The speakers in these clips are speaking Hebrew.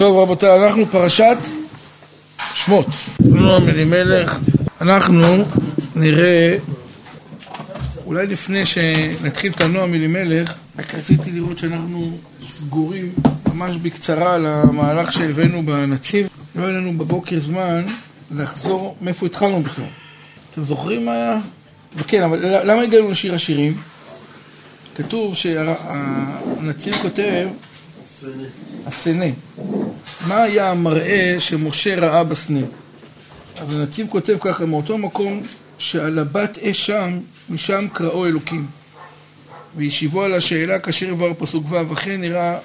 טוב רבותיי, אנחנו פרשת שמות. נועם אלימלך, אנחנו נראה, אולי לפני שנתחיל את הנועם אלימלך, רק רציתי לראות שאנחנו סגורים ממש בקצרה על המהלך שהבאנו בנציב. לא היה לנו בבוקר זמן לחזור מאיפה התחלנו בכלל. אתם זוכרים מה היה? וכן, אבל למה הגענו לשיר השירים? כתוב שהנציב כותב הסנה. מה היה המראה שמשה ראה בסנה? אז הנציב כותב ככה, מאותו מקום שעל הבת אש שם, משם קראו אלוקים. וישיבו על השאלה כאשר יבואר פסוק ו', וכן נראה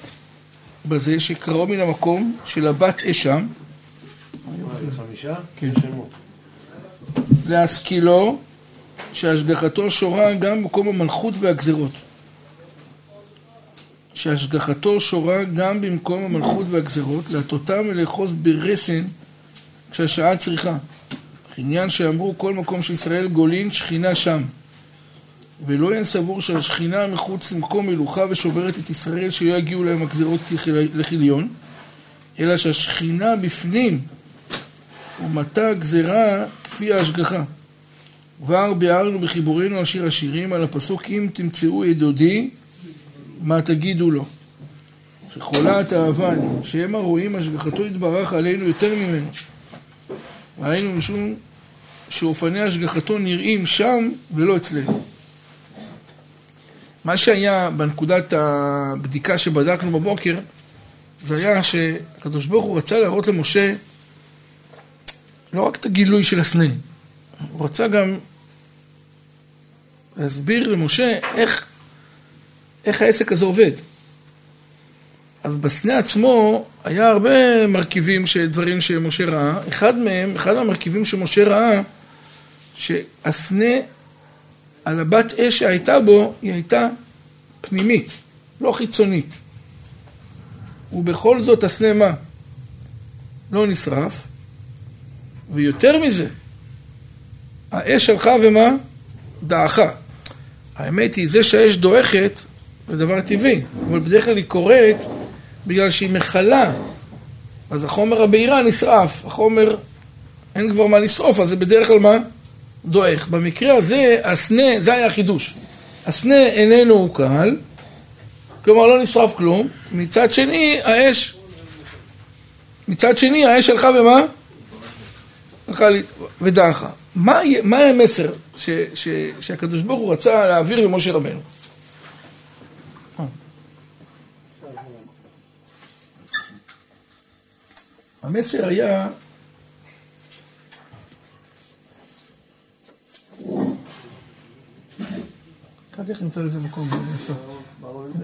בזה שקראו מן המקום של הבת אש שם. כן. להשכילו שהשגחתו שורה גם במקום המלכות והגזרות. שהשגחתו שורה גם במקום המלכות והגזרות, להטותם ולאחוז ברסן כשהשעה צריכה. עניין שאמרו כל מקום שישראל גולין שכינה שם. ולא יהיה סבור שהשכינה מחוץ למקום מלוכה ושוברת את ישראל שלא יגיעו להם הגזרות לכיליון, אלא שהשכינה בפנים ומטה הגזרה כפי ההשגחה. כבר ביארנו בחיבורנו על שיר השירים על הפסוק אם תמצאו ידודי מה תגידו לו? שחולת אני, שהם הרואים השגחתו יתברך עלינו יותר ממנו. ראינו משום שאופני השגחתו נראים שם ולא אצלנו. מה שהיה בנקודת הבדיקה שבדקנו בבוקר, זה היה שהקדוש ברוך הוא רצה להראות למשה לא רק את הגילוי של הסנה, הוא רצה גם להסביר למשה איך איך העסק הזה עובד. אז בסנה עצמו היה הרבה מרכיבים, דברים שמשה ראה. אחד מהם, אחד המרכיבים שמשה ראה, שהסנה על הבת אש שהייתה בו, היא הייתה פנימית, לא חיצונית. ובכל זאת הסנה מה? לא נשרף. ויותר מזה, האש הלכה ומה? דעכה. האמת היא, זה שהאש דועכת, זה דבר טבעי, אבל בדרך כלל היא קורית בגלל שהיא מכלה. אז החומר הבעירה נשרף, החומר, אין כבר מה לשרוף, אז זה בדרך כלל מה? דועך. במקרה הזה, הסנה, זה היה החידוש. הסנה איננו קל, כלומר לא נשרף כלום, מצד שני האש, מצד שני האש הלכה ומה? הלכה ודעכה. מה, מה המסר ש, ש, שהקדוש ברוך הוא רצה להעביר למשה רבנו? המסר היה אחר כך נמצא לזה מקום.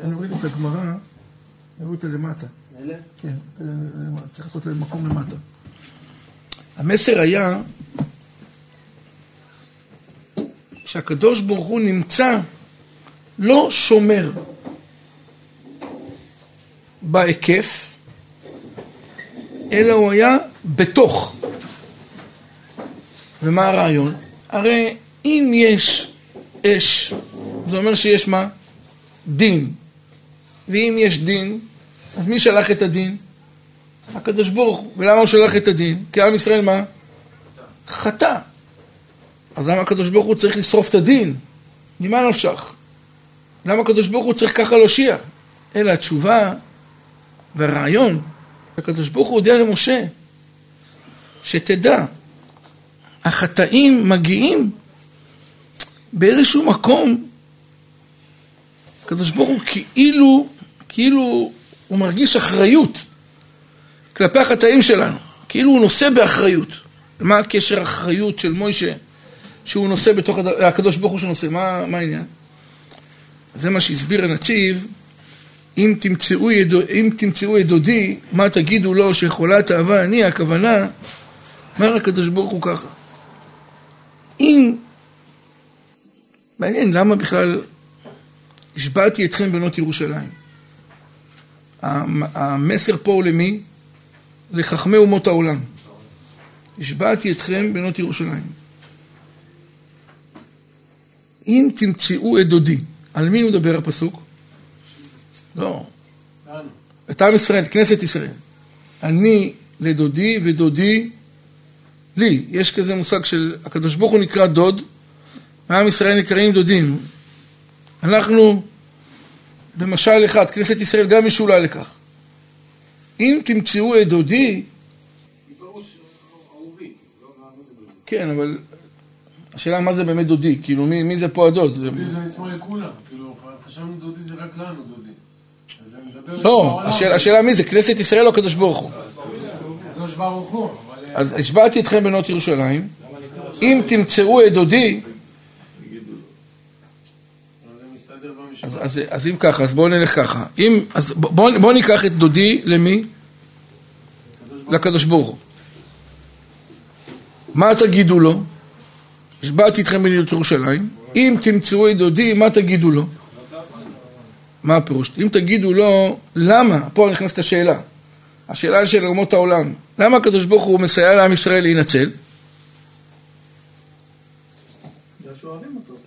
אני אוריד את הגמרא, אני אוריד אותה למטה. כן, צריך לעשות להם מקום למטה. המסר היה שהקדוש ברוך הוא נמצא לא שומר בהיקף, אלא הוא היה בתוך. ומה הרעיון? הרי אם יש אש, זה אומר שיש מה? דין. ואם יש דין, אז מי שלח את הדין? הקדוש ברוך הוא. ולמה הוא שלח את הדין? כי עם ישראל מה? חטא. אז למה הקדוש ברוך הוא צריך לשרוף את הדין? ממה נפשך? למה הקדוש ברוך הוא צריך ככה להושיע? אלא התשובה והרעיון הקדוש ברוך הוא הודיע למשה, שתדע, החטאים מגיעים באיזשהו מקום, הקדוש ברוך הוא כאילו, כאילו הוא מרגיש אחריות כלפי החטאים שלנו, כאילו הוא נושא באחריות. מה הקשר האחריות של מוישה שהוא נושא בתוך, הקדוש ברוך הוא שנושא, מה, מה העניין? זה מה שהסביר הנציב אם תמצאו, ידו, אם תמצאו ידודי, מה תגידו לו שחולת אהבה אני, הכוונה, אומר הקדוש ברוך הוא ככה. אם, מעניין, למה בכלל השבעתי אתכם בנות ירושלים? המסר פה הוא למי? לחכמי אומות העולם. השבעתי אתכם בנות ירושלים. אם תמצאו את דודי, על מי מדבר הפסוק? לא. את עם ישראל, כנסת ישראל. אני לדודי ודודי לי. יש כזה מושג של הקדוש ברוך הוא נקרא דוד, ועם ישראל נקראים דודים. אנחנו, במשל אחד, כנסת ישראל גם משולה לכך. אם תמצאו את דודי, כן, אבל השאלה מה זה באמת דודי, כאילו מי, מי זה פה הדוד? דודי זה נצמא לכולם, כאילו חשבנו דודי זה רק לנו דודי. לא, השאלה, מי זה, כנסת ישראל או הקדוש ברוך הוא? הקדוש ברוך הוא. אז השבעתי אתכם בנות ירושלים, אם תמצאו את דודי, אז, אם ככה, אז בואו נלך ככה. אם, אז בואו בוא ניקח את דודי למי? לקדוש ברוך הוא. מה תגידו לו? השבעתי אתכם בנות ירושלים, אם תמצאו את דודי, מה תגידו לו? מה הפירוש? אם תגידו לו, למה? פה נכנסת השאלה. השאלה של אומות העולם. למה הקדוש ברוך הוא מסייע לעם ישראל להינצל?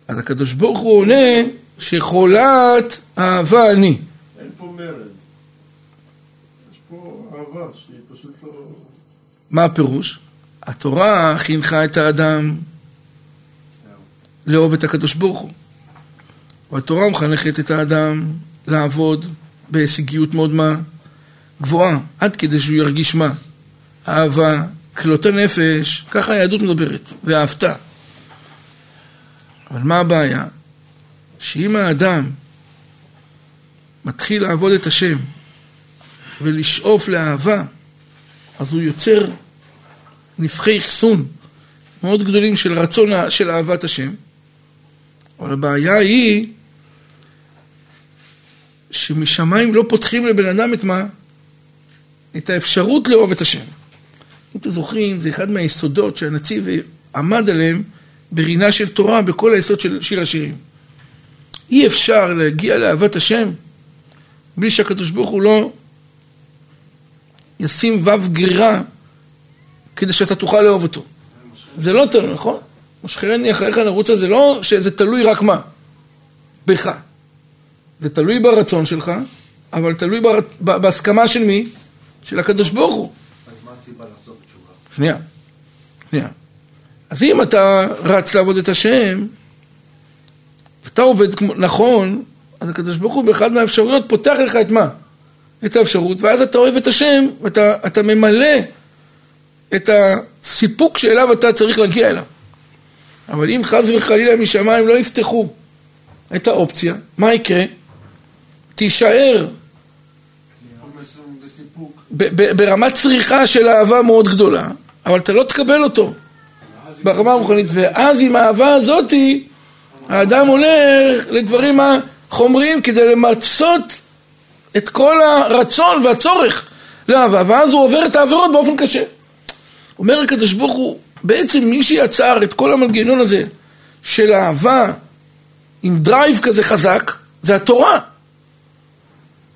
אז הקדוש ברוך הוא עונה שחולת אהבה אני. אין פה מרד. יש פה אהבה שהיא פשוט לא... מה הפירוש? התורה חינכה את האדם לאהוב את הקדוש ברוך הוא. והתורה מחנכת את האדם לעבוד בהישגיות מאוד מה גבוהה, עד כדי שהוא ירגיש מה? אהבה, כלות הנפש, ככה היהדות מדברת, ואהבת. אבל מה הבעיה? שאם האדם מתחיל לעבוד את השם ולשאוף לאהבה, אז הוא יוצר נפחי אחסון מאוד גדולים של רצון של אהבת השם. אבל הבעיה היא שמשמיים לא פותחים לבן אדם את מה? את האפשרות לאהוב את השם. אם אתם זוכרים, זה אחד מהיסודות שהנציב עמד עליהם ברינה של תורה בכל היסוד של שיר השירים. אי אפשר להגיע לאהבת השם בלי שהקדוש ברוך הוא לא ישים וו גרירה כדי שאתה תוכל לאהוב אותו. זה לא תלוי, נכון? משחרני אחריך נרוצה זה לא שזה תלוי רק מה? בך. זה תלוי ברצון שלך, אבל תלוי בר... בהסכמה של מי? של הקדוש ברוך הוא. אז מה הסיבה לחזור בתשובה? שנייה, שנייה. אז אם אתה רץ לעבוד את השם, ואתה עובד נכון, אז הקדוש ברוך הוא באחד מהאפשרויות פותח לך את מה? את האפשרות, ואז אתה אוהב את השם, ואתה ממלא את הסיפוק שאליו אתה צריך להגיע אליו. אבל אם חס וחלילה משמיים לא יפתחו את האופציה, מה יקרה? תישאר ברמת צריכה של אהבה מאוד גדולה, אבל אתה לא תקבל אותו ברמה הרוחנית, ואז עם האהבה הזאתי האדם הולך לדברים החומריים כדי למצות את כל הרצון והצורך לאהבה, ואז הוא עובר את העבירות באופן קשה. אומר הקדוש ברוך הוא, בעצם מי שיצר את כל המנגנון הזה של אהבה עם drive כזה חזק, זה התורה.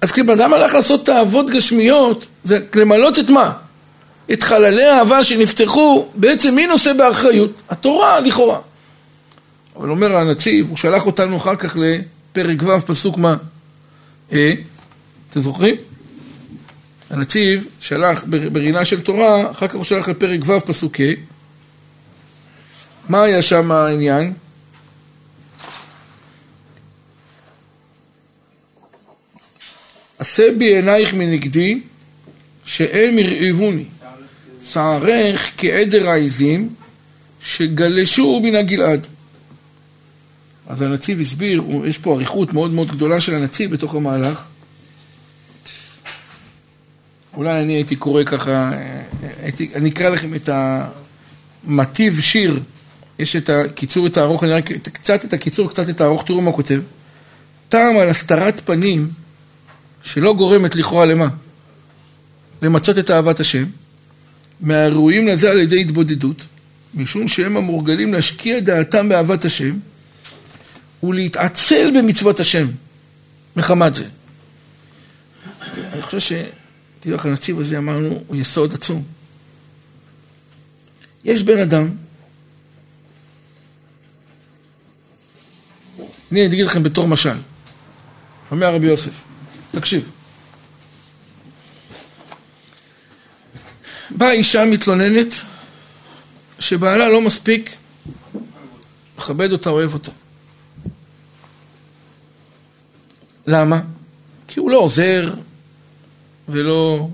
אז כשבן אדם הלך לעשות תאוות גשמיות, זה למלות את מה? את חללי האהבה שנפתחו, בעצם מי נושא באחריות? התורה לכאורה. אבל אומר הנציב, הוא שלח אותנו אחר כך לפרק ו' פסוק מה? אה, אתם זוכרים? הנציב שלח ברינה של תורה, אחר כך הוא שלח לפרק ו' פסוק ה'. מה היה שם העניין? עשה בי עינייך מנגדי, שהם ירעבוני. שערך כעדר העזים, שגלשו מן הגלעד. אז הנציב הסביר, יש פה אריכות מאוד מאוד גדולה של הנציב בתוך המהלך. אולי אני הייתי קורא ככה, הייתי, אני אקרא לכם את המטיב שיר, יש את הקיצור, את הארוך, אני רק קצת את הקיצור, קצת את הארוך, תראו מה כותב. טעם על הסתרת פנים שלא גורמת לכאורה למה? למצות את אהבת השם, מהראויים לזה על ידי התבודדות, משום שהם המורגלים להשקיע דעתם באהבת השם ולהתעצל במצוות השם מחמת זה. אני חושב ש... איך הנציב הזה אמרנו, הוא יסוד עצום. יש בן אדם, אני אגיד לכם בתור משל, אומר רבי יוסף, תקשיב. באה אישה מתלוננת שבעלה לא מספיק מכבד אותה, אוהב אותה. למה? כי הוא לא עוזר ולא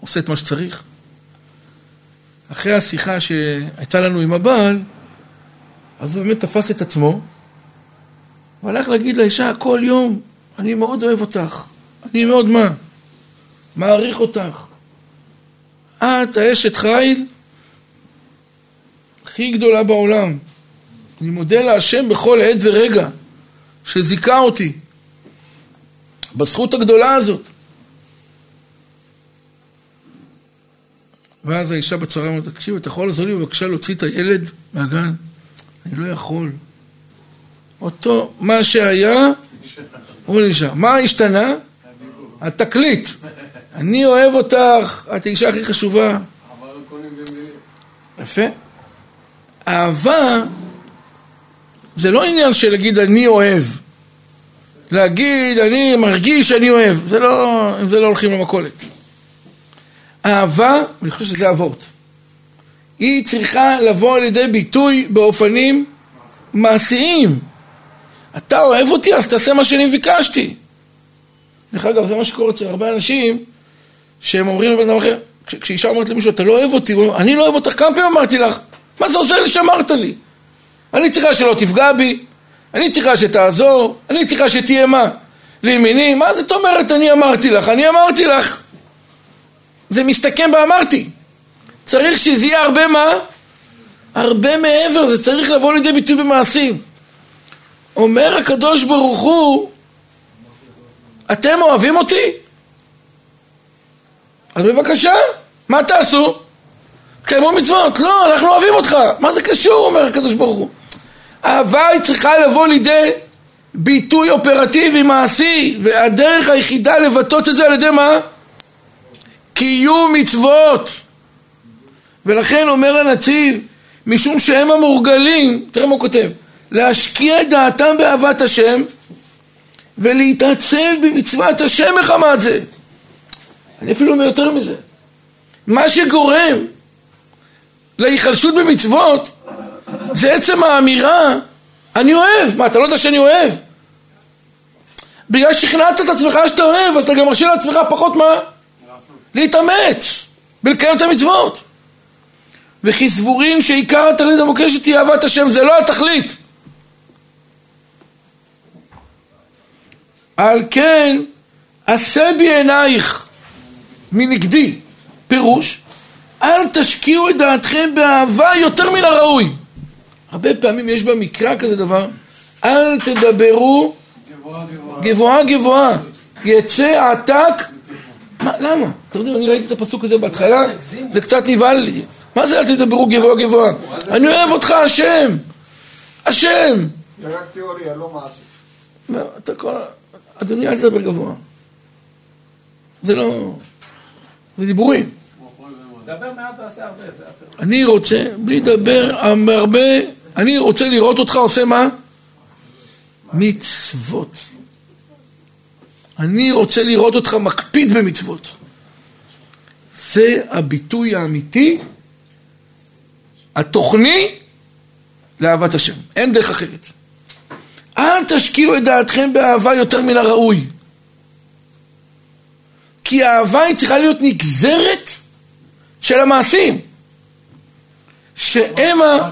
עושה את מה שצריך. אחרי השיחה שהייתה לנו עם הבעל, אז הוא באמת תפס את עצמו והלך להגיד לאישה כל יום, אני מאוד אוהב אותך, אני מאוד מה? מעריך אותך. את האשת חיל הכי גדולה בעולם. אני מודה להשם בכל עת ורגע שזיכה אותי בזכות הגדולה הזאת. ואז האישה בצהריים אומרת, תקשיב, אתה יכול לעזור לי בבקשה להוציא את הילד מהגן? אני לא יכול. אותו, מה שהיה, הוא נשאר. מה השתנה? התקליט. אני אוהב אותך, את האישה הכי חשובה. יפה. אהבה זה לא עניין של להגיד אני אוהב. להגיד אני מרגיש שאני אוהב. זה לא, עם זה לא הולכים למכולת. אהבה, אני חושב שזה אבות. היא צריכה לבוא על ידי ביטוי באופנים מעשיים. אתה אוהב אותי אז תעשה מה שאני ביקשתי. דרך אגב, זה מה שקורה אצל הרבה אנשים שהם אומרים לבן אדם אחר, כשאישה אומרת למישהו, אתה לא אוהב אותי, הוא אומר, אני לא אוהב אותך, כמה פעמים אמרתי לך? מה זה עוזר לי שאמרת לי? אני צריכה שלא תפגע בי, אני צריכה שתעזור, אני צריכה שתהיה מה? לימיני, מה זאת אומרת אני אמרתי לך? אני אמרתי לך. זה מסתכם באמרתי. צריך שזה יהיה הרבה מה? הרבה מעבר, זה צריך לבוא לידי ביטוי במעשים. אומר הקדוש ברוך הוא, אתם אוהבים אותי? אז בבקשה, מה תעשו? תקיימו מצוות. לא, אנחנו אוהבים אותך. מה זה קשור, אומר הקדוש ברוך הוא. אהבה היא צריכה לבוא לידי ביטוי אופרטיבי, מעשי, והדרך היחידה לבטאות את זה על ידי מה? קיום מצוות. ולכן אומר הנציב, משום שהם המורגלים, תראה מה הוא כותב, להשקיע את דעתם באהבת השם ולהתעצל במצוות השם מחמת זה. אני אפילו אומר יותר מזה. מה שגורם להיחלשות במצוות זה עצם האמירה אני אוהב. מה, אתה לא יודע שאני אוהב? בגלל ששכנעת את עצמך שאתה אוהב, אז אתה גם מרשה לעצמך פחות מה? להתאמץ ולקיים את המצוות. וכי סבורים שעיקר התכלית המוקשת היא אהבת השם, זה לא התכלית. על כן, עשה בי עינייך מנגדי. פירוש, אל תשקיעו את דעתכם באהבה יותר מן הראוי. הרבה פעמים יש במקרא כזה דבר, אל תדברו גבוהה גבוהה, יצא עתק, מה, למה? אתה יודע, אני ראיתי את הפסוק הזה בהתחלה, זה קצת נבהל לי. מה זה אל תדברו גבוהה גבוהה? אני אוהב אותך השם, השם. זה רק תיאוריה, לא מעשי. אתה כל... אדוני, אל תדבר גבוה. זה לא... זה דיבורים. אני רוצה, בלי לדבר הרבה, אני רוצה לראות אותך עושה מה? מצוות. אני רוצה לראות אותך מקפיד במצוות. זה הביטוי האמיתי, התוכני, לאהבת השם. אין דרך אחרת. אל תשקיעו את דעתכם באהבה יותר מן הראוי. כי האהבה היא צריכה להיות נגזרת של המעשים. שהם ה...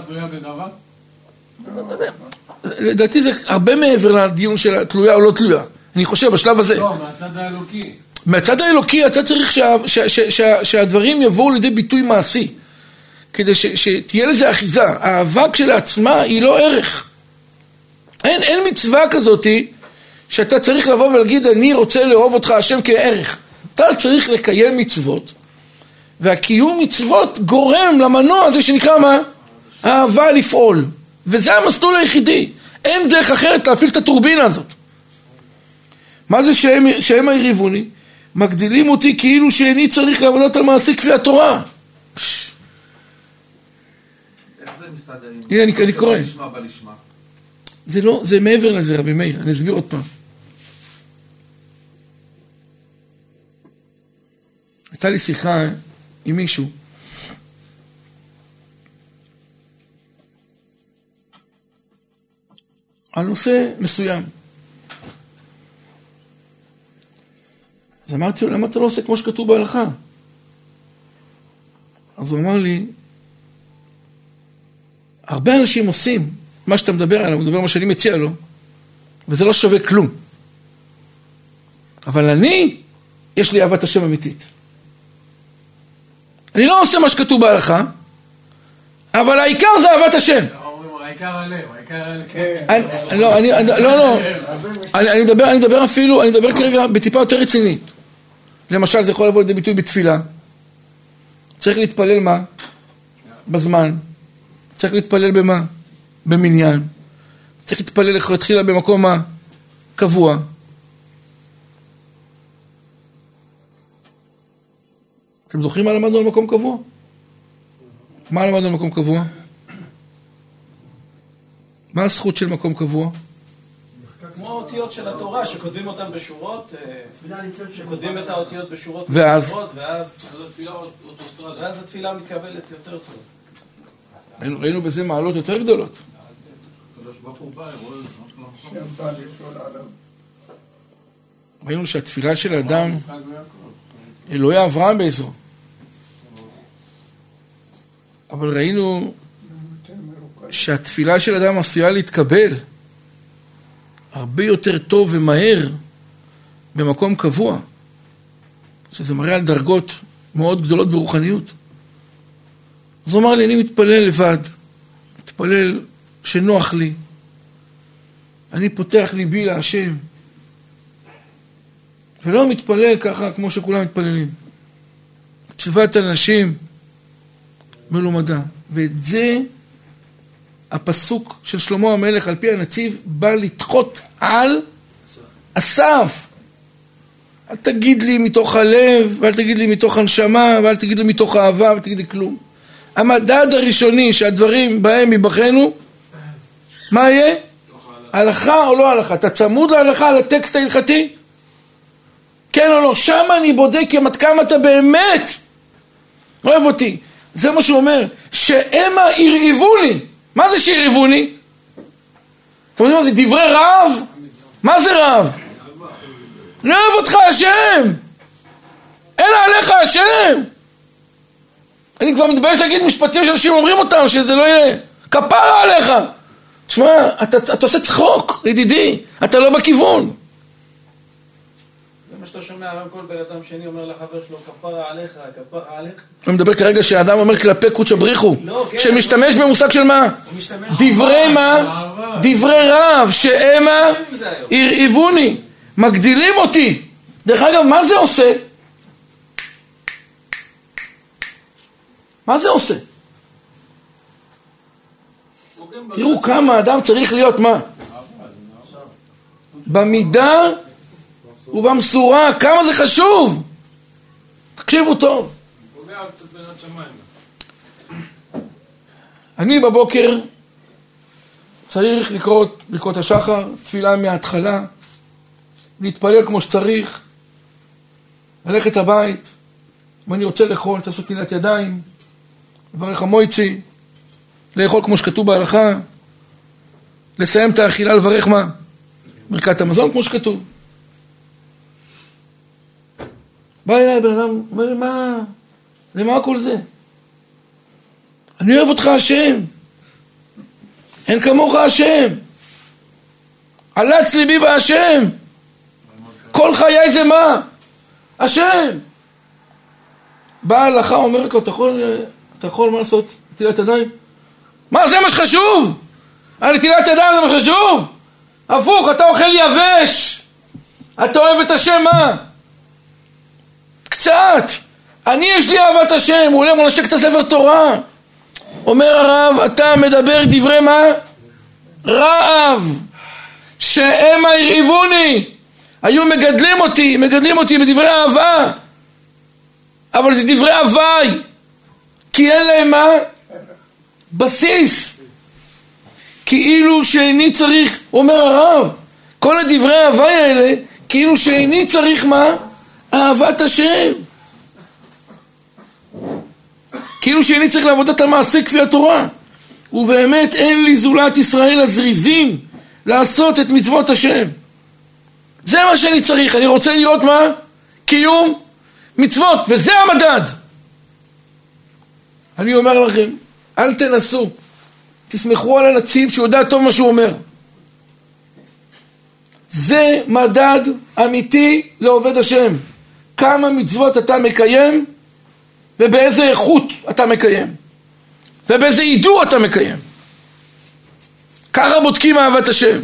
לדעתי זה הרבה מעבר לדיון של תלויה או לא תלויה. אני חושב בשלב הזה. לא, מהצד האלוקי. מהצד האלוקי אתה צריך שה, שה, שה, שה, שהדברים יבואו לידי ביטוי מעשי. כדי ש, שתהיה לזה אחיזה. האהבה כשלעצמה היא לא ערך. אין, אין מצווה כזאתי שאתה צריך לבוא ולהגיד אני רוצה לאהוב אותך השם כערך. אתה צריך לקיים מצוות והקיום מצוות גורם למנוע הזה שנקרא מה? אהבה לפעול. וזה המסלול היחידי. אין דרך אחרת להפעיל את הטורבינה הזאת. מה זה שהם, שהם היריבוני? מגדילים אותי כאילו שאיני צריך לעבודת המעשה כפי התורה. איך זה מסתדר עם... הנה, אני- אני קורא. זה לא, זה מעבר לזה, רבי מאיר, אני אסביר עוד פעם. הייתה לי שיחה עם מישהו, על נושא מסוים. אז אמרתי לו, למה אתה לא עושה כמו שכתוב בהלכה? אז הוא אמר לי, הרבה אנשים עושים, מה שאתה מדבר עליו, הוא מדבר מה שאני מציע לו, וזה לא שווה כלום. אבל אני, יש לי אהבת השם אמיתית. אני לא עושה מה שכתוב בהלכה, אבל העיקר זה אהבת השם. העיקר הלב, העיקר הלב. אני- לא, אני, לא, לא, מדבר, אני מדבר אפילו, אני מדבר כרגע בטיפה יותר רצינית. למשל, זה יכול לבוא לידי ביטוי בתפילה. צריך להתפלל מה? בזמן. צריך להתפלל במה? במניין. צריך להתפלל לכתחילה במקום מה? קבוע. אתם זוכרים מה למדנו על מקום קבוע? מה למדנו על מקום קבוע? מה הזכות של מקום קבוע? כמו האותיות של התורה, שכותבים אותן בשורות, אה, שכותבים את האותיות בשורות ואז? התפילה מתקבלת יותר טוב. ראינו בזה מעלות יותר גדולות. הקדוש ברוך הוא בא, רואה, שם בא לשאול עליו. ראינו שהתפילה של ויעקב. אלוהי אברהם באזור. אבל ראינו. שהתפילה של אדם עשויה להתקבל הרבה יותר טוב ומהר במקום קבוע, שזה מראה על דרגות מאוד גדולות ברוחניות. אז הוא אמר לי, אני מתפלל לבד, מתפלל שנוח לי, אני פותח ליבי להשם, ולא מתפלל ככה כמו שכולם מתפללים. תשובת אנשים מלומדה, ואת זה הפסוק של שלמה המלך על פי הנציב בא לדחות על אסף. אל תגיד לי מתוך הלב, ואל תגיד לי מתוך הנשמה, ואל תגיד לי מתוך אהבה, ואל תגיד לי כלום. המדד הראשוני שהדברים בהם ייבחנו, מה יהיה? הלכה או לא הלכה? אתה צמוד להלכה על הטקסט ההלכתי? כן או לא? שם אני בודק עד כמה אתה באמת אוהב אותי. זה מה שהוא אומר, שהמה הרעיבו לי. מה זה שהרעיבו לי? אתם יודעים מה זה? דברי רעב? מה זה רעב? לא אוהב אותך השם! אין עליך השם! אני כבר מתבייש להגיד משפטים שאנשים אומרים אותם, שזה לא יהיה כפרה עליך! תשמע, אתה, אתה עושה צחוק, ידידי, אתה לא בכיוון. זה מה שאתה שומע היום כל בן אדם שני אומר לחבר שלו, כפרה עליך, כפרה עליך. אני מדבר כרגע שהאדם אומר כלפי קודש הבריחו, לא, כן. שמשתמש במושג של מה? הוא משתמש... דברי מה? דברי רב, שהמה. הרעיבוני, מגדילים אותי. דרך אגב, מה זה עושה? מה זה עושה? תראו כמה אדם צריך להיות מה? במידה ובמשורה, כמה זה חשוב! תקשיבו טוב. אני בבוקר צריך לקרוא ברכות השחר, תפילה מההתחלה, להתפלל כמו שצריך, ללכת הבית, אם אני רוצה לאכול, צריך לעשות תנילת ידיים, לברך המויצי, לאכול כמו שכתוב בהלכה, לסיים את האכילה, לברך מה? ברכת המזון כמו שכתוב. בא אליי בן אדם, אומר לי, מה, למה כל זה? אני אוהב אותך השם. אין כמוך השם. עלץ ליבי בהשם. כל חיי זה מה? השם. באה ההלכה אומרת לו, אתה יכול, אתה יכול מה לעשות? נטילת ידיים? מה זה מה שחשוב? הנטילת ידיים זה מה שחשוב? הפוך, אתה אוכל יבש. אתה אוהב את השם מה? קצת. אני יש לי אהבת השם, הוא עולה מנשק את הספר תורה. אומר הרב, אתה מדבר דברי מה? רעב, שהמה הרעיבוני, היו מגדלים אותי, מגדלים אותי בדברי אהבה, אבל זה דברי הוואי, כי אין להם מה? בסיס. כאילו שאיני צריך, אומר הרב, כל הדברי ההוואי האלה, כאילו שאיני צריך מה? אהבת השם. כאילו שאיני צריך לעבודת המעשה כפי התורה. ובאמת אין לי זולת ישראל הזריזים לעשות את מצוות השם. זה מה שאני צריך, אני רוצה לראות מה? קיום מצוות, וזה המדד. אני אומר לכם, אל תנסו, תסמכו על הנציב שהוא יודע טוב מה שהוא אומר. זה מדד אמיתי לעובד השם. כמה מצוות אתה מקיים ובאיזה איכות אתה מקיים ובאיזה הידור אתה מקיים. ככה בודקים אהבת השם.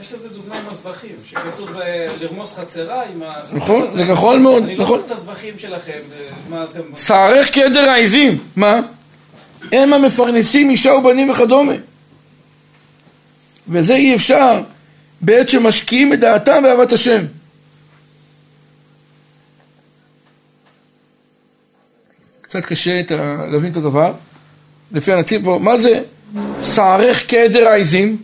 יש לזה דוגמה עם הזבחים, שכתוב אה, לרמוס חצרה עם ה... נכון, זה נכון מאוד, אני לא נכון. זוכר את הזבחים שלכם, אה, מה אתם... שערך כעדר העזים, מה? הם המפרנסים אישה ובנים וכדומה. וזה אי אפשר בעת שמשקיעים את דעתם באהבת השם. קצת קשה. להבין את הדבר. לפי הנציב פה, מה זה שערך כעדר העזים?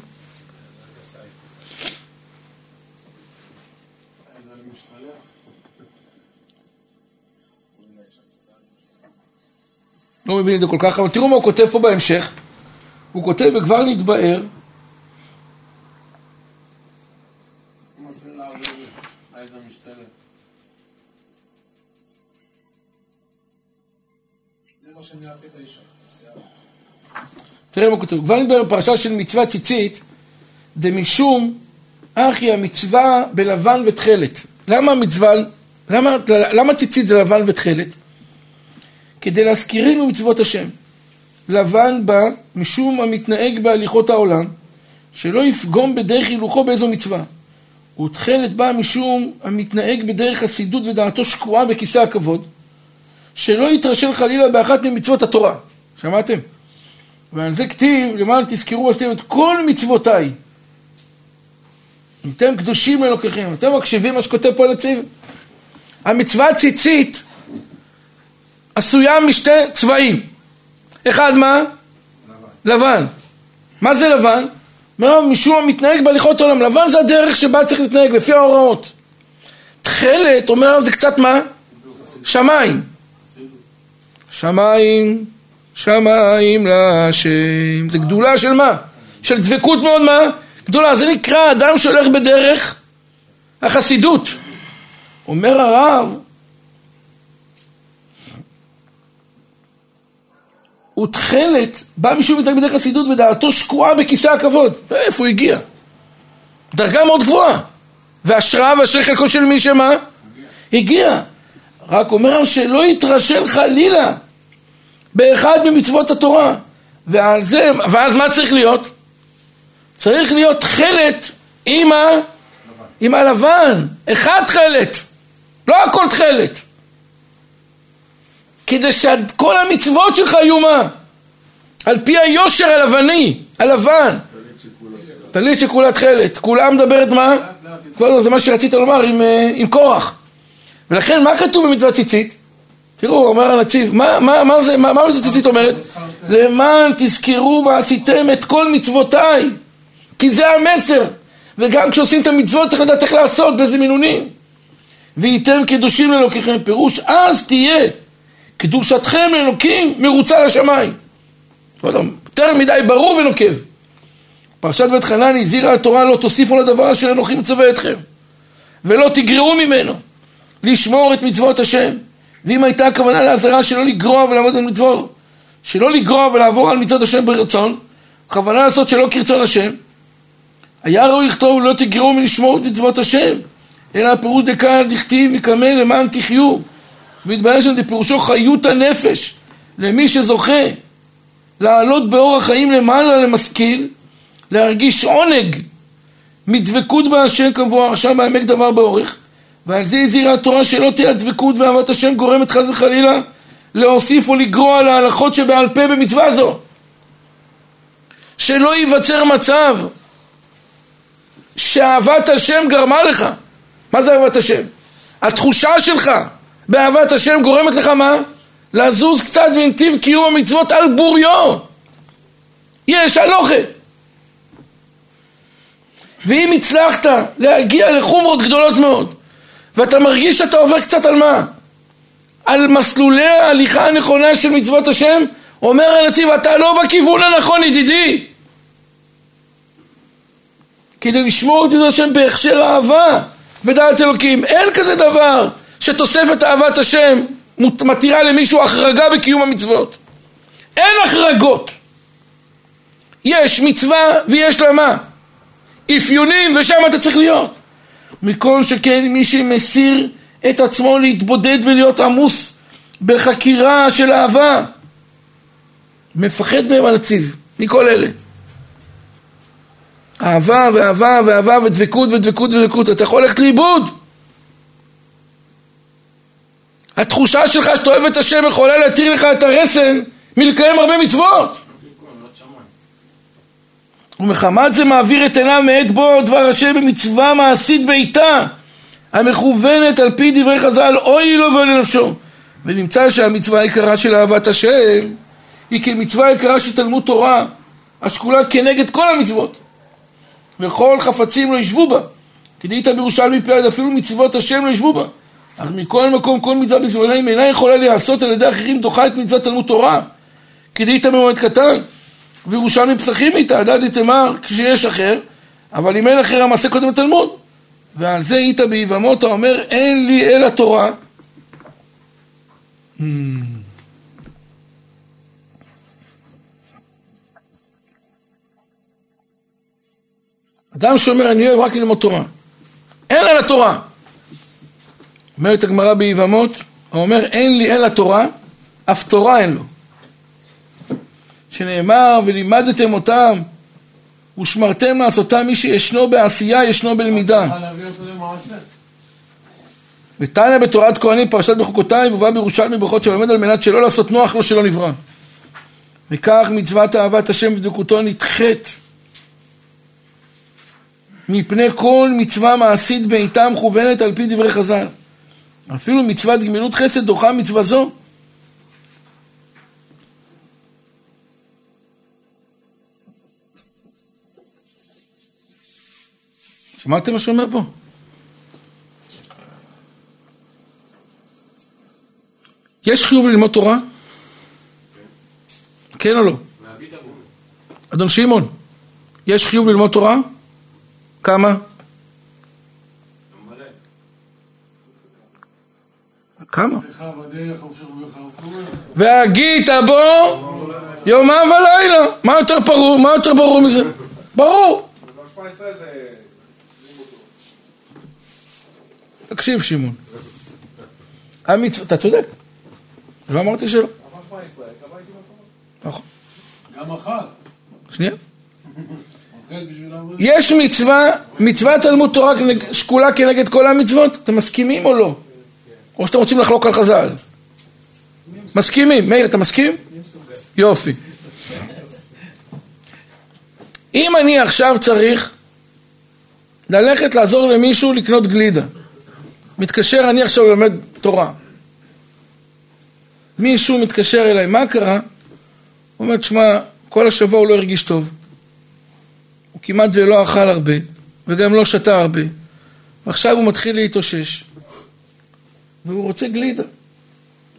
לא מבין את זה כל כך, אבל תראו מה הוא כותב פה בהמשך. הוא כותב וכבר נתבאר השיער. תראה מה כתוב, כבר נדבר בפרשה של מצווה ציצית, דמשום אחי המצווה בלבן ותכלת. למה המצווה, למה, למה ציצית זה לבן ותכלת? כדי להזכירנו מצוות השם. לבן בא משום המתנהג בהליכות העולם, שלא יפגום בדרך הילוכו באיזו מצווה. ותכלת בא משום המתנהג בדרך חסידות ודעתו שקועה בכיסא הכבוד, שלא יתרשל חלילה באחת ממצוות התורה. שמעתם? ועל זה כתיב, למען תזכרו ועשיתם את כל מצוותיי. אתם קדושים לאלוקיכם. אתם מקשיבים מה שכותב פה הנציב? המצווה הציצית עשויה משתי צבעים. אחד מה? לבן. מה זה לבן? משום המתנהג בהליכות עולם. לבן זה הדרך שבה צריך להתנהג, לפי ההוראות. תכלת, אומר זה קצת מה? שמיים. שמיים, שמיים להשם. זה גדולה של מה? של דבקות מאוד מה? גדולה. זה נקרא אדם שהולך בדרך החסידות. אומר הרב, ותכלת בא משום בדרך חסידות ודעתו שקועה בכיסא הכבוד. איפה הוא הגיע? דרגה מאוד גבוהה. והשראה ואשרי חלקו של מי שמה? הגיע. רק אומר שלא יתרשל חלילה באחד ממצוות התורה. ועל זה, ואז מה צריך להיות? צריך להיות תכלת עם ה... עם הלבן. אחד תכלת. לא הכל תכלת. כדי שכל המצוות שלך יהיו מה? על פי היושר הלבני, הלבן. טלית שכולה תכלת. כולה מדברת מה? לא, זה מה שרצית לומר עם, אה, עם קורח. ולכן מה כתוב במצוות ציצית? תראו, אומר הנציב, מה, זה, מה, מה ציצית אומרת? למען תזכרו ועשיתם את כל מצוותיי, כי זה המסר. וגם כשעושים את המצוות צריך לדעת איך לעשות, באיזה מינונים. והייתם קדושים לאלוקיכם, פירוש אז תהיה קדושתכם לאלוקים מרוצה לשמיים. יותר מדי ברור ונוקב. פרשת בית חנן הזהירה התורה לא תוסיפו לדבר אשר אנוכי מצווה אתכם ולא תגרעו ממנו לשמור את מצוות השם ואם הייתה הכוונה לעזרה שלא לגרוע ולעבוד על מצוות שלא לגרוע ולעבור על מצוות השם ברצון הכוונה לעשות שלא כרצון השם היה ראוי לכתוב לא תגרעו מלשמור את מצוות השם אלא הפירוש דקה דכתיב מקמא למען תחיו מתברר שם פירושו חיות הנפש. למי שזוכה לעלות באור החיים למעלה למשכיל להרגיש עונג מדבקות בהשם כמבואר עכשיו בעמק דבר באורך ועל זה הזהירה התורה שלא תהיה הדבקות ואהבת השם גורמת חס וחלילה להוסיף או לגרוע להלכות שבעל פה במצווה זו. שלא ייווצר מצב שאהבת השם גרמה לך. מה זה אהבת השם? התחושה שלך באהבת השם גורמת לך מה? לזוז קצת מנתיב קיום המצוות על בוריו יש הלוכה ואם הצלחת להגיע לחומרות גדולות מאוד ואתה מרגיש שאתה עובר קצת על מה? על מסלולי ההליכה הנכונה של מצוות השם אומר הנציב אתה לא בכיוון הנכון ידידי כדי לשמור את ידי השם בהכשר אהבה ודעת אלוקים. אין כזה דבר שתוספת אהבת השם מתירה למישהו החרגה בקיום המצוות. אין החרגות. יש מצווה ויש לה מה? אפיונים ושם אתה צריך להיות. מכל שכן מי שמסיר את עצמו להתבודד ולהיות עמוס בחקירה של אהבה מפחד מהם הנציב, מכל אלה. אהבה ואהבה ואהבה ודבקות ודבקות ודבקות, אתה יכול ללכת לאיבוד. התחושה שלך שאתה אוהב את השם יכולה להתיר לך את הרסן מלקיים הרבה מצוות. ומחמת זה מעביר את עיניו מעת בו דבר השם במצווה מעשית בעיטה המכוונת על פי דברי חז"ל אוי לו ואוי לנפשו ונמצא שהמצווה היקרה של אהבת השם היא כמצווה יקרה של תלמוד תורה השקולה כנגד כל המצוות. וכל חפצים לא ישבו בה. כדאית בירושלמי פלד אפילו מצוות השם לא ישבו בה אך מכל מקום כל מצווה בסבלנים אינה יכולה להיעשות על ידי אחרים דוחה את מצוות תלמוד תורה כדאית במועד קטן וירושלמי פסחים איתה, דדי תמר כשיש אחר, אבל אם אין אחר המעשה קודם לתלמוד. ועל זה איתה ביבמות האומר אין לי אלא תורה. Hmm. אדם שאומר אני אוהב רק ללמוד תורה. אין אלא תורה. אומרת הגמרא ביבמות, האומר אין לי אלא תורה, אף תורה אין לו. שנאמר ולימדתם אותם ושמרתם לעשותם מי שישנו בעשייה ישנו בלמידה. ותניא בתורת כהנים פרשת בחוקותיי ובא בירושלמי ברכות שלומד על מנת שלא לעשות נוח לו שלא נברא. וכך מצוות אהבת השם ודבקותו נדחית מפני כל מצווה מעשית בעיטה מכוונת על פי דברי חז"ל. אפילו מצוות גמילות חסד דוחה מצווה זו שמעתם מה שאומר פה? יש חיוב ללמוד תורה? כן או לא? אדון שמעון, יש חיוב ללמוד תורה? כמה? כמה? והגית בו יומם ולילה. מה יותר ברור? מה יותר ברור מזה? ברור. תקשיב שמעון. אתה צודק. לא אמרתי שלא. נכון. גם אכל. שנייה. יש מצווה, מצוות תלמוד תורה שקולה כנגד כל המצוות? אתם מסכימים או לא? או שאתם רוצים לחלוק על חז"ל? מסכימים. מאיר, אתה מסכים? יופי. אם אני עכשיו צריך ללכת לעזור למישהו לקנות גלידה מתקשר, אני עכשיו לומד תורה. מישהו מתקשר אליי, מה קרה? הוא אומר, תשמע, כל השבוע הוא לא הרגיש טוב. הוא כמעט ולא אכל הרבה, וגם לא שתה הרבה. ועכשיו הוא מתחיל להתאושש. והוא רוצה גלידה.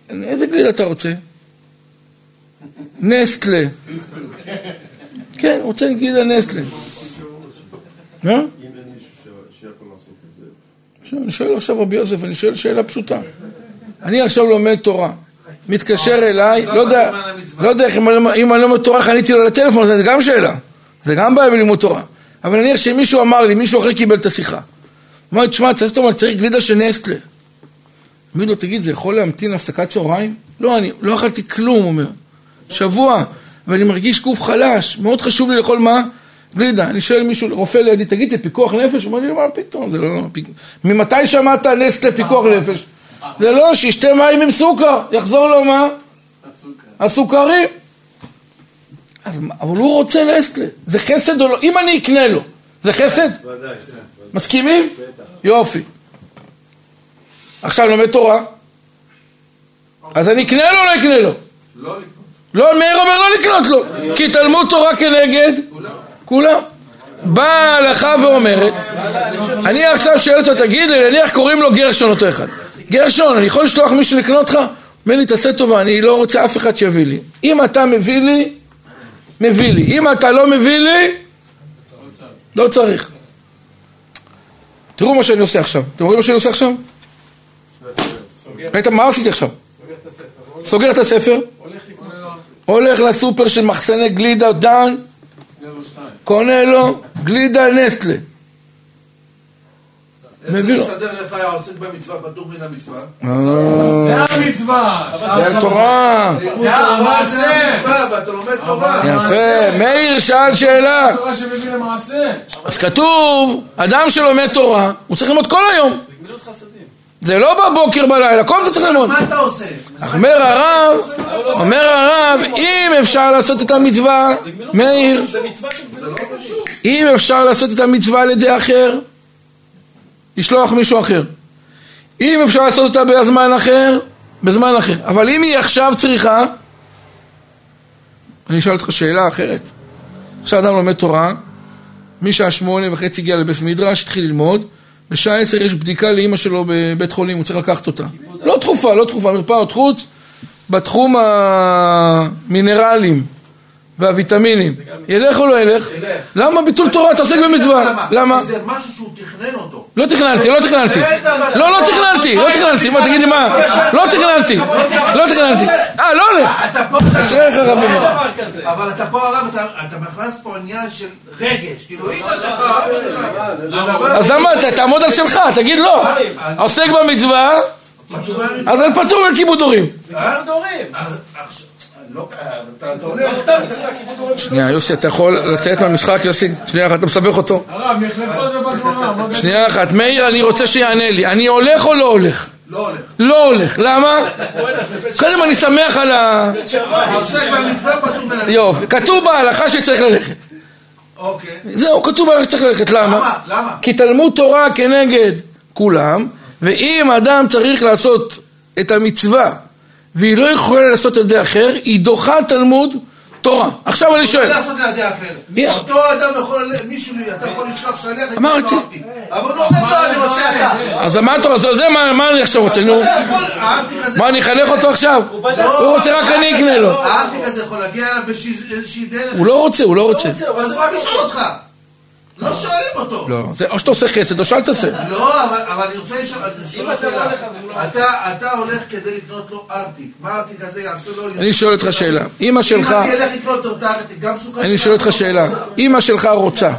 איזה גלידה אתה רוצה? נסטלה. כן, הוא רוצה גלידה נסטלה. מה? אם אין מישהו אני שואל עכשיו רבי יוסף, אני שואל שאלה פשוטה. אני עכשיו לומד תורה, מתקשר אליי, לא יודע, לא יודע אם אני- לומד תורה, איך עניתי לו לטלפון, זה גם שאלה. זה גם בעיה בלימוד תורה. אבל נניח שמישהו אמר לי, מישהו אחר קיבל את השיחה. אמר לי, תשמע, צריך גלידה של נסטלה. אמרתי לו, תגיד, זה יכול להמתין הפסקת צהריים? לא, אני לא אכלתי כלום, הוא אומר. שבוע, ואני מרגיש גוף חלש, מאוד חשוב לי לאכול מה? גלידה. אני שואל מישהו, רופא לידי, תגיד, זה פיקוח נפש? הוא אומר לי, מה פתאום, זה לא... פיק- ממתי שמעת נסטלה פיקוח נפש? זה לא, שישתה מים עם סוכר, יחזור לו מה? הסוכרים. אז, אבל הוא רוצה נסטלה, זה חסד או לא? אם אני אקנה לו, זה חסד? כן. מסכימים? יופי. עכשיו לומד תורה, אז אני אקנה לו או לא אקנה לו? לא לקנות. לא, מאיר אומר לא לקנות לו, כי תלמוד תורה כנגד כולם. באה ההלכה ואומרת, אני עכשיו שואל אותו, תגיד נניח קוראים לו גרשון אותו אחד. גרשון, אני יכול לשלוח מישהו לקנות לך? אומר לי, תעשה טובה, אני לא רוצה אף אחד שיביא לי. אם אתה מביא לי, מביא לי. אם אתה לא מביא לי, לא צריך. תראו מה שאני עושה עכשיו. אתם רואים מה שאני עושה עכשיו? ראית מה עשיתי עכשיו? סוגר את הספר, הולך לסופר של מחסני גלידה דן, קונה לו גלידה נסטלה. מביא זה לו. מסתדר לך, העוסק במצווה פטור מן המצווה? זה המצווה! זה התורה. זה תורה המעשה. זה המצווה, ואתה לומד תורה. יפה. מאיר שאל שאלה. התורה שמביא למעשה! אז כתוב, אדם שלומד תורה, הוא צריך ללמוד כל היום. זה. זה לא בבוקר בלילה, כל הזמן צריך ללמוד. מה אתה עושה? משחק אומר הרב, אומר הרב, אם אפשר לעשות את המצווה, מאיר, זה. אם אפשר לעשות את המצווה על ידי אחר, לשלוח מישהו אחר. אם אפשר לעשות אותה בזמן אחר, בזמן אחר. אבל אם היא עכשיו צריכה, אני אשאל אותך שאלה אחרת. עכשיו אדם לומד תורה, משעה שמונה וחצי הגיע לבית מדרש, התחיל ללמוד, בשעה עשר יש בדיקה לאימא שלו בבית חולים, הוא צריך לקחת אותה. לא דחופה, לא דחופה, מרפאות חוץ, בתחום המינרלים והוויטמינים. ילך או לא ילך? ילך. למה ביטול תורה? אתה עוסק במצווה. למה? כי זה משהו שהוא תכנן אותו. לא תכננתי, לא תכננתי. לא, לא תכננתי, לא תכננתי. מה, תגידי מה? לא תכננתי. לא תכננתי. אה, לא הולך. אתה פה... אשריך רבי מאיר. אבל אתה פה הרב, אתה- אתה מכנס פה עניין של רגש. כאילו שלך, אבא שלך. אז למה, ת- תעמוד על שלך, תגיד לא. עוסק במצווה. אז אני פטור מכיבוד הורים. לא... שנייה, יוסי, אתה יכול לצאת מהמשחק, יוסי? שנייה אחת, אתה מסבך אותו. הרב, נחלקו זה בגמרא? שנייה אחת, מאיר, אני רוצה שיענה לי. אני הולך או לא הולך? לא הולך. לא הולך. למה? קודם אני שמח על ה... יופי. כתוב בהלכה שצריך ללכת. אוקיי. זהו, כתוב בהלכה שצריך ללכת. למה? למה? למה? כי תלמוד תורה כנגד כולם, ואם אדם צריך לעשות את המצווה והיא לא יכולה לעשות על ידי אחר, היא דוחה תלמוד תורה. עכשיו אני לא שואל, לעשות לידי אחר. מי- אותו אדם יכול, מישהו, אתה יכול לשלוח שליח, אמרתי. לא אהבתי. אבל הוא אומר לו, אני רוצה אתה. אז מה אתה רוצה? זה מה אני עכשיו רוצה? נו, אתה יכול. מה אני אחנך אותו עכשיו? הוא רוצה רק אני אקנה לו. הארטיק הזה יכול להגיע אליו באיזושהי דרך. הוא לא רוצה, הוא לא רוצה. אז מה לשאול אותך? לא שואלים אותו. לא, זה או שאתה עושה חסד או שאל תעשה. לא, אבל, אני רוצה לשאול לשאול אם אתה שאלה. לא אתה, הולך כדי לקנות לו ארטיק. מה הארטיק הזה יעשה לו? אני שואל אותך שאלה. אמא שלך, אם אני אלך לקנות לו את הארטיק, גם סוכר... אני שואל אותך שאלה. אמא שלך רוצה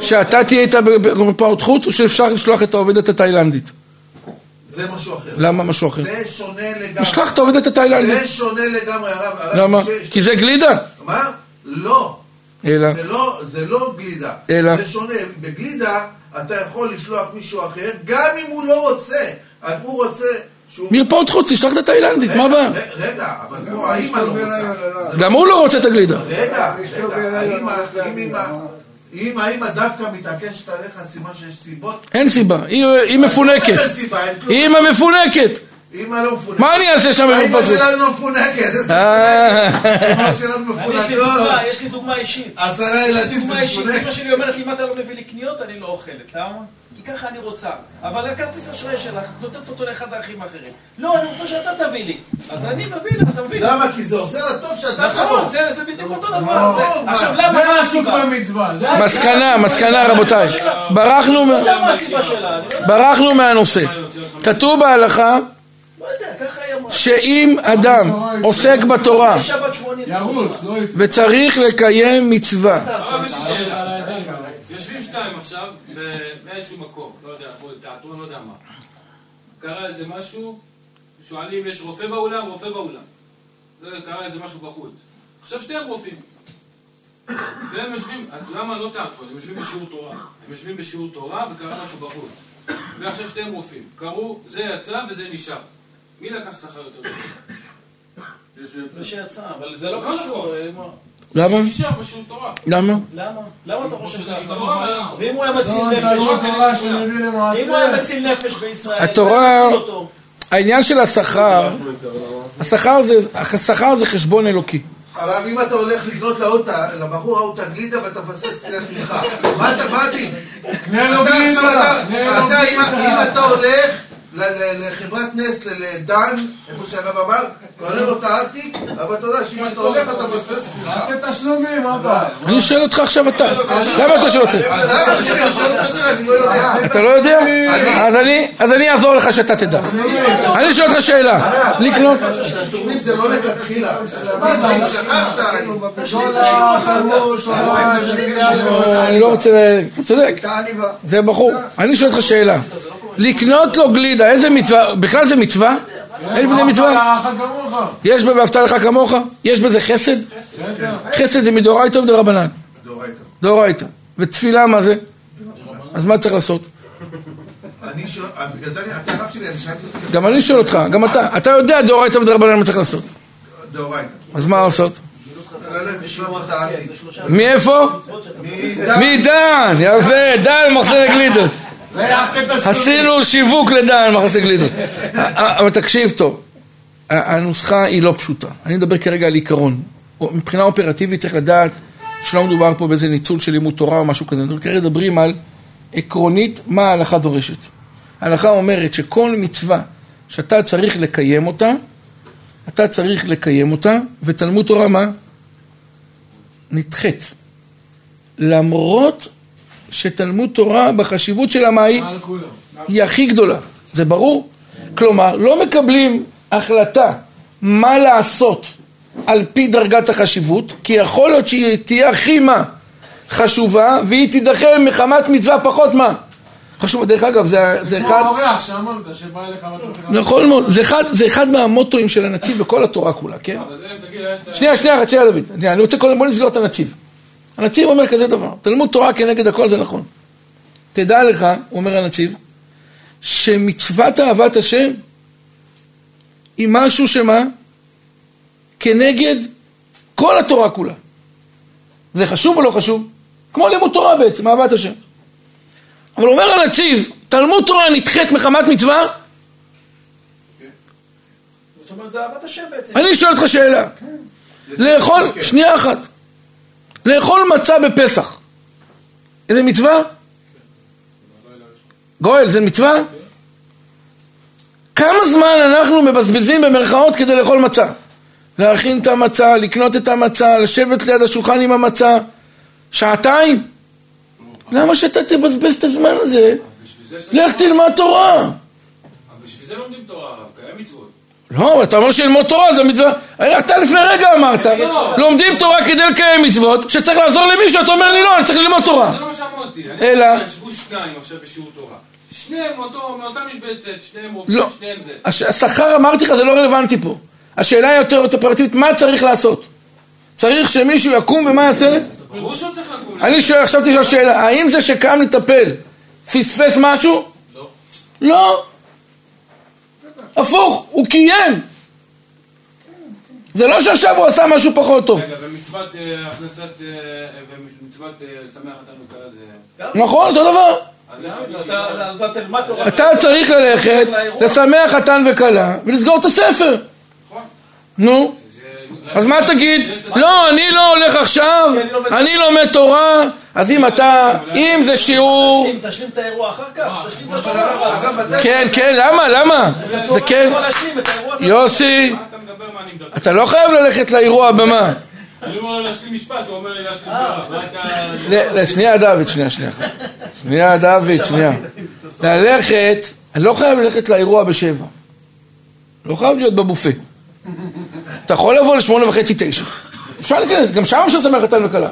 שאתה תהיה איתה במרפאות חוץ או שאפשר לשלוח את העובדת התאילנדית? זה משהו אחר. למה משהו אחר? זה שונה לגמרי. נשלח את העובדת התאילנדית. זה שונה לגמרי, הרב. למה? כי זה גלידה. מה? לא. אלא, זה לא, זה לא גלידה. אלא? זה שונה. בגלידה אתה יכול לשלוח מישהו אחר, גם אם הוא לא רוצה. אז הוא רוצה שהוא... מרפאות חוץ, תשלח את התאילנדית, מה הבעיה? רגע, רגע, אבל פה האמא לא רוצה. זה גם הוא לא רוצה את הגלידה. רגע, רגע, האמא, אם אמא... אם האמא דווקא מתעקשת עליך, סימן שיש סיבות. אין סיבה, היא מפונקת. אין סיבה, אין כלום. היא אימא מפונקת. אמא לא מפונקת. מה אני אעשה שם האמא במרפאות חוץ? שלנו לא מפונקת. איזה אה. מפונקת. האמא שלנו אני, יש לי מפונקות. דוגמה, יש לי דוגמה אישית. עשרה ילדים זה מפונק. אמא שלי אומרת לי, אם אתה לא מביא לי קניות, אני לא אוכלת. למה? כי ככה אני רוצה. אבל הכרטיס אשראי שלך, נותנת אותו לאחד האחים האחרים. לא, אני רוצה שאתה תביא לי. אז אני מביא לך, אתה מבין? למה? כי זה עושה לה טוב שאתה נכון, תבוא. זה זה בדיוק אותו דבר. עכשיו, למה? זה מה עסוק? במצווה, מסקנה, מסקנה רבותיי. לא. ברחנו מהנושא. כתוב בהלכה לא. שאם אדם עוסק בתורה אישה בת 80. ירוץ, לא. וצריך לקיים מצווה. יושבים שניים עכשיו באיזשהו מקום, לא יודע, כמו תיאטרון, לא יודע מה. קרה איזה משהו, שואלים, יש רופא באולם? רופא באולם. לא קרה איזה משהו בחוץ. עכשיו שתיהם רופאים. והם יושבים, אז למה לא תיאטרון? הם יושבים בשיעור תורה. הם יושבים בשיעור תורה וקרה משהו בחוץ. ועכשיו שתיהם רופאים. קראו, זה יצא וזה נשאר. מי לקח שכר יותר טוב? זה שיצא, אבל זה לא לא קשור. אה, מה? למה? למה? למה? למה אתה חושב שזה? תורה, ואם הוא היה מציל לא, נפש? תורה שמביא אם הוא היה. מציל נפש בישראל, התורה-. העניין של השכר, השכר זה, חשבון אלוקי. הרב, אם אתה הולך לקנות לבחור ההוא את הגלידה ואתה מפסס קריאת תמיכה, מה אתה, מה הדין? קנה לו אתה אתה- אם- אתה הולך לחברת נסטלה, לדן, איפה שהרב אמר, קונה לו את הארטיק, אבל אתה יודע שאם אתה הולך אתה מבזבז סליחה. תעשה תשלומים, הבעיה? אני שואל אותך עכשיו אתה. למה אתה שואל אותי? אתה, לא יודע. אתה לא יודע? אז אני- אעזור לך שאתה תדע. אני שואל אותך שאלה. לקנות... תשלומים זה לא לכתחילה. אה, אני לא רוצה... אתה צודק. זה בחור. אני שואל אותך שאלה. לקנות לו גלידה, איזה מצווה? בכלל זה מצווה? יש בזה מצווה? יש בה ואהבת לך כמוך? יש בזה חסד? חסד זה מדאורייתא או מדרבנן? דאורייתא. ותפילה מה זה? אז מה צריך לעשות? אני שואל, בגלל זה אני, אתה הרב שלי, אני שאלתי אותך גם אני שואל אותך, גם אתה. אתה יודע דאורייתא ודרבנן מה צריך לעשות. דאורייתא. אז מה לעשות? מאיפה? מדן. מדן, יפה, דן מחסן גלידות. עשינו שיווק לדן מחסן גלידות. אבל תקשיב טוב, הנוסחה היא לא פשוטה. אני מדבר כרגע על עיקרון. מבחינה אופרטיבית צריך לדעת שלא מדובר פה באיזה ניצול של לימוד תורה או משהו כזה. אנחנו כרגע מדברים על עקרונית מה ההלכה דורשת. ההלכה אומרת שכל מצווה שאתה צריך לקיים אותה, אתה צריך לקיים אותה, ותלמוד תורה מה? נדחית. למרות שתלמוד תורה בחשיבות שלה מה היא? הכי גדולה, זה ברור? כלומר, לא מקבלים החלטה מה לעשות על פי דרגת החשיבות, כי יכול להיות שהיא תהיה הכי מה? חשובה, והיא תידחה מחמת מצווה פחות מה? חשוב, דרך אגב, זה, זה כמו אחד... האורח שאמרת, שבא אליך נכון מאוד, זה אחד, זה אחד מהמוטואים של הנציב בכל התורה כולה, כן? זה, שנייה, שנייה, שנייה דוד, אני רוצה קודם, בוא נסגור את הנציב. הנציב אומר כזה דבר, תלמוד תורה כנגד הכל זה נכון. תדע לך, אומר הנציב, שמצוות אהבת השם היא משהו שמה? כנגד כל התורה כולה. זה חשוב או לא חשוב? כמו לימוד תורה בעצם, אהבת השם. אבל אומר הנציב, תלמוד תורה נדחית מחמת מצווה, זאת אומרת, זה אהבת השם בעצם. אני שואל אותך שאלה. לאכול, שנייה אחת. לאכול מצה בפסח. איזה מצווה? גואל, זה מצווה? כמה זמן אנחנו מבזבזים במרכאות כדי לאכול מצה? להכין את המצה, לקנות את המצה, לשבת ליד השולחן עם המצה. שעתיים? למה שאתה תבזבז את הזמן הזה? לך תלמד תורה. אבל בשביל זה לומדים תורה. לא, אתה אומר שללמוד תורה זה מצווה. אתה לפני רגע אמרת, לא. לומדים תורה כדי לקיים מצוות, שצריך לעזור למישהו, אתה אומר לי לא, אני צריך ללמוד תורה. זה לא מה שאמרתי. אלא? ישבו שניים עכשיו בשיעור תורה. שניהם מאותה משבצת, שניהם עובדים, לא. שניהם זה. הש- השכר אמרתי לך זה לא רלוונטי פה. השאלה היא יותר אופרטיבית, מה צריך לעשות? צריך שמישהו יקום ומה יעשה? אני שואל, עכשיו תשאל שאלה, האם זה שקם לטפל פספס משהו? לא. לא. הפוך, הוא קיים. זה לא שעכשיו הוא עשה משהו פחות טוב. רגע, ומצוות אה, הכנסת, אה, ומצוות אה, שמח חתן וכלה זה... נכון, אותו דבר. אתה- צריך ללכת, לשמח חתן וכלה, ולסגור את הספר. נו, זה- אז מה תגיד? לא, אני לא הולך עכשיו, אני לומד תורה, אז אם אתה, אם זה שיעור, תשלים- תשלים את האירוע אחר כך, תשלים את מתי כן, כן, למה, למה? זה כן. יוסי, אתה לא חייב ללכת לאירוע הבמה. אני אומר לו להשלים משפט, הוא אומר לי להשלים. ל- ל- שנייה דוד, שנייה, שנייה. שנייה דוד, שנייה. ללכת, אני לא חייב ללכת לאירוע בשבע. לא חייב להיות בבופה. אתה יכול לבוא לשמונה וחצי, תשע. אפשר להיכנס, גם שם אפשר לשמח חתן וכלה.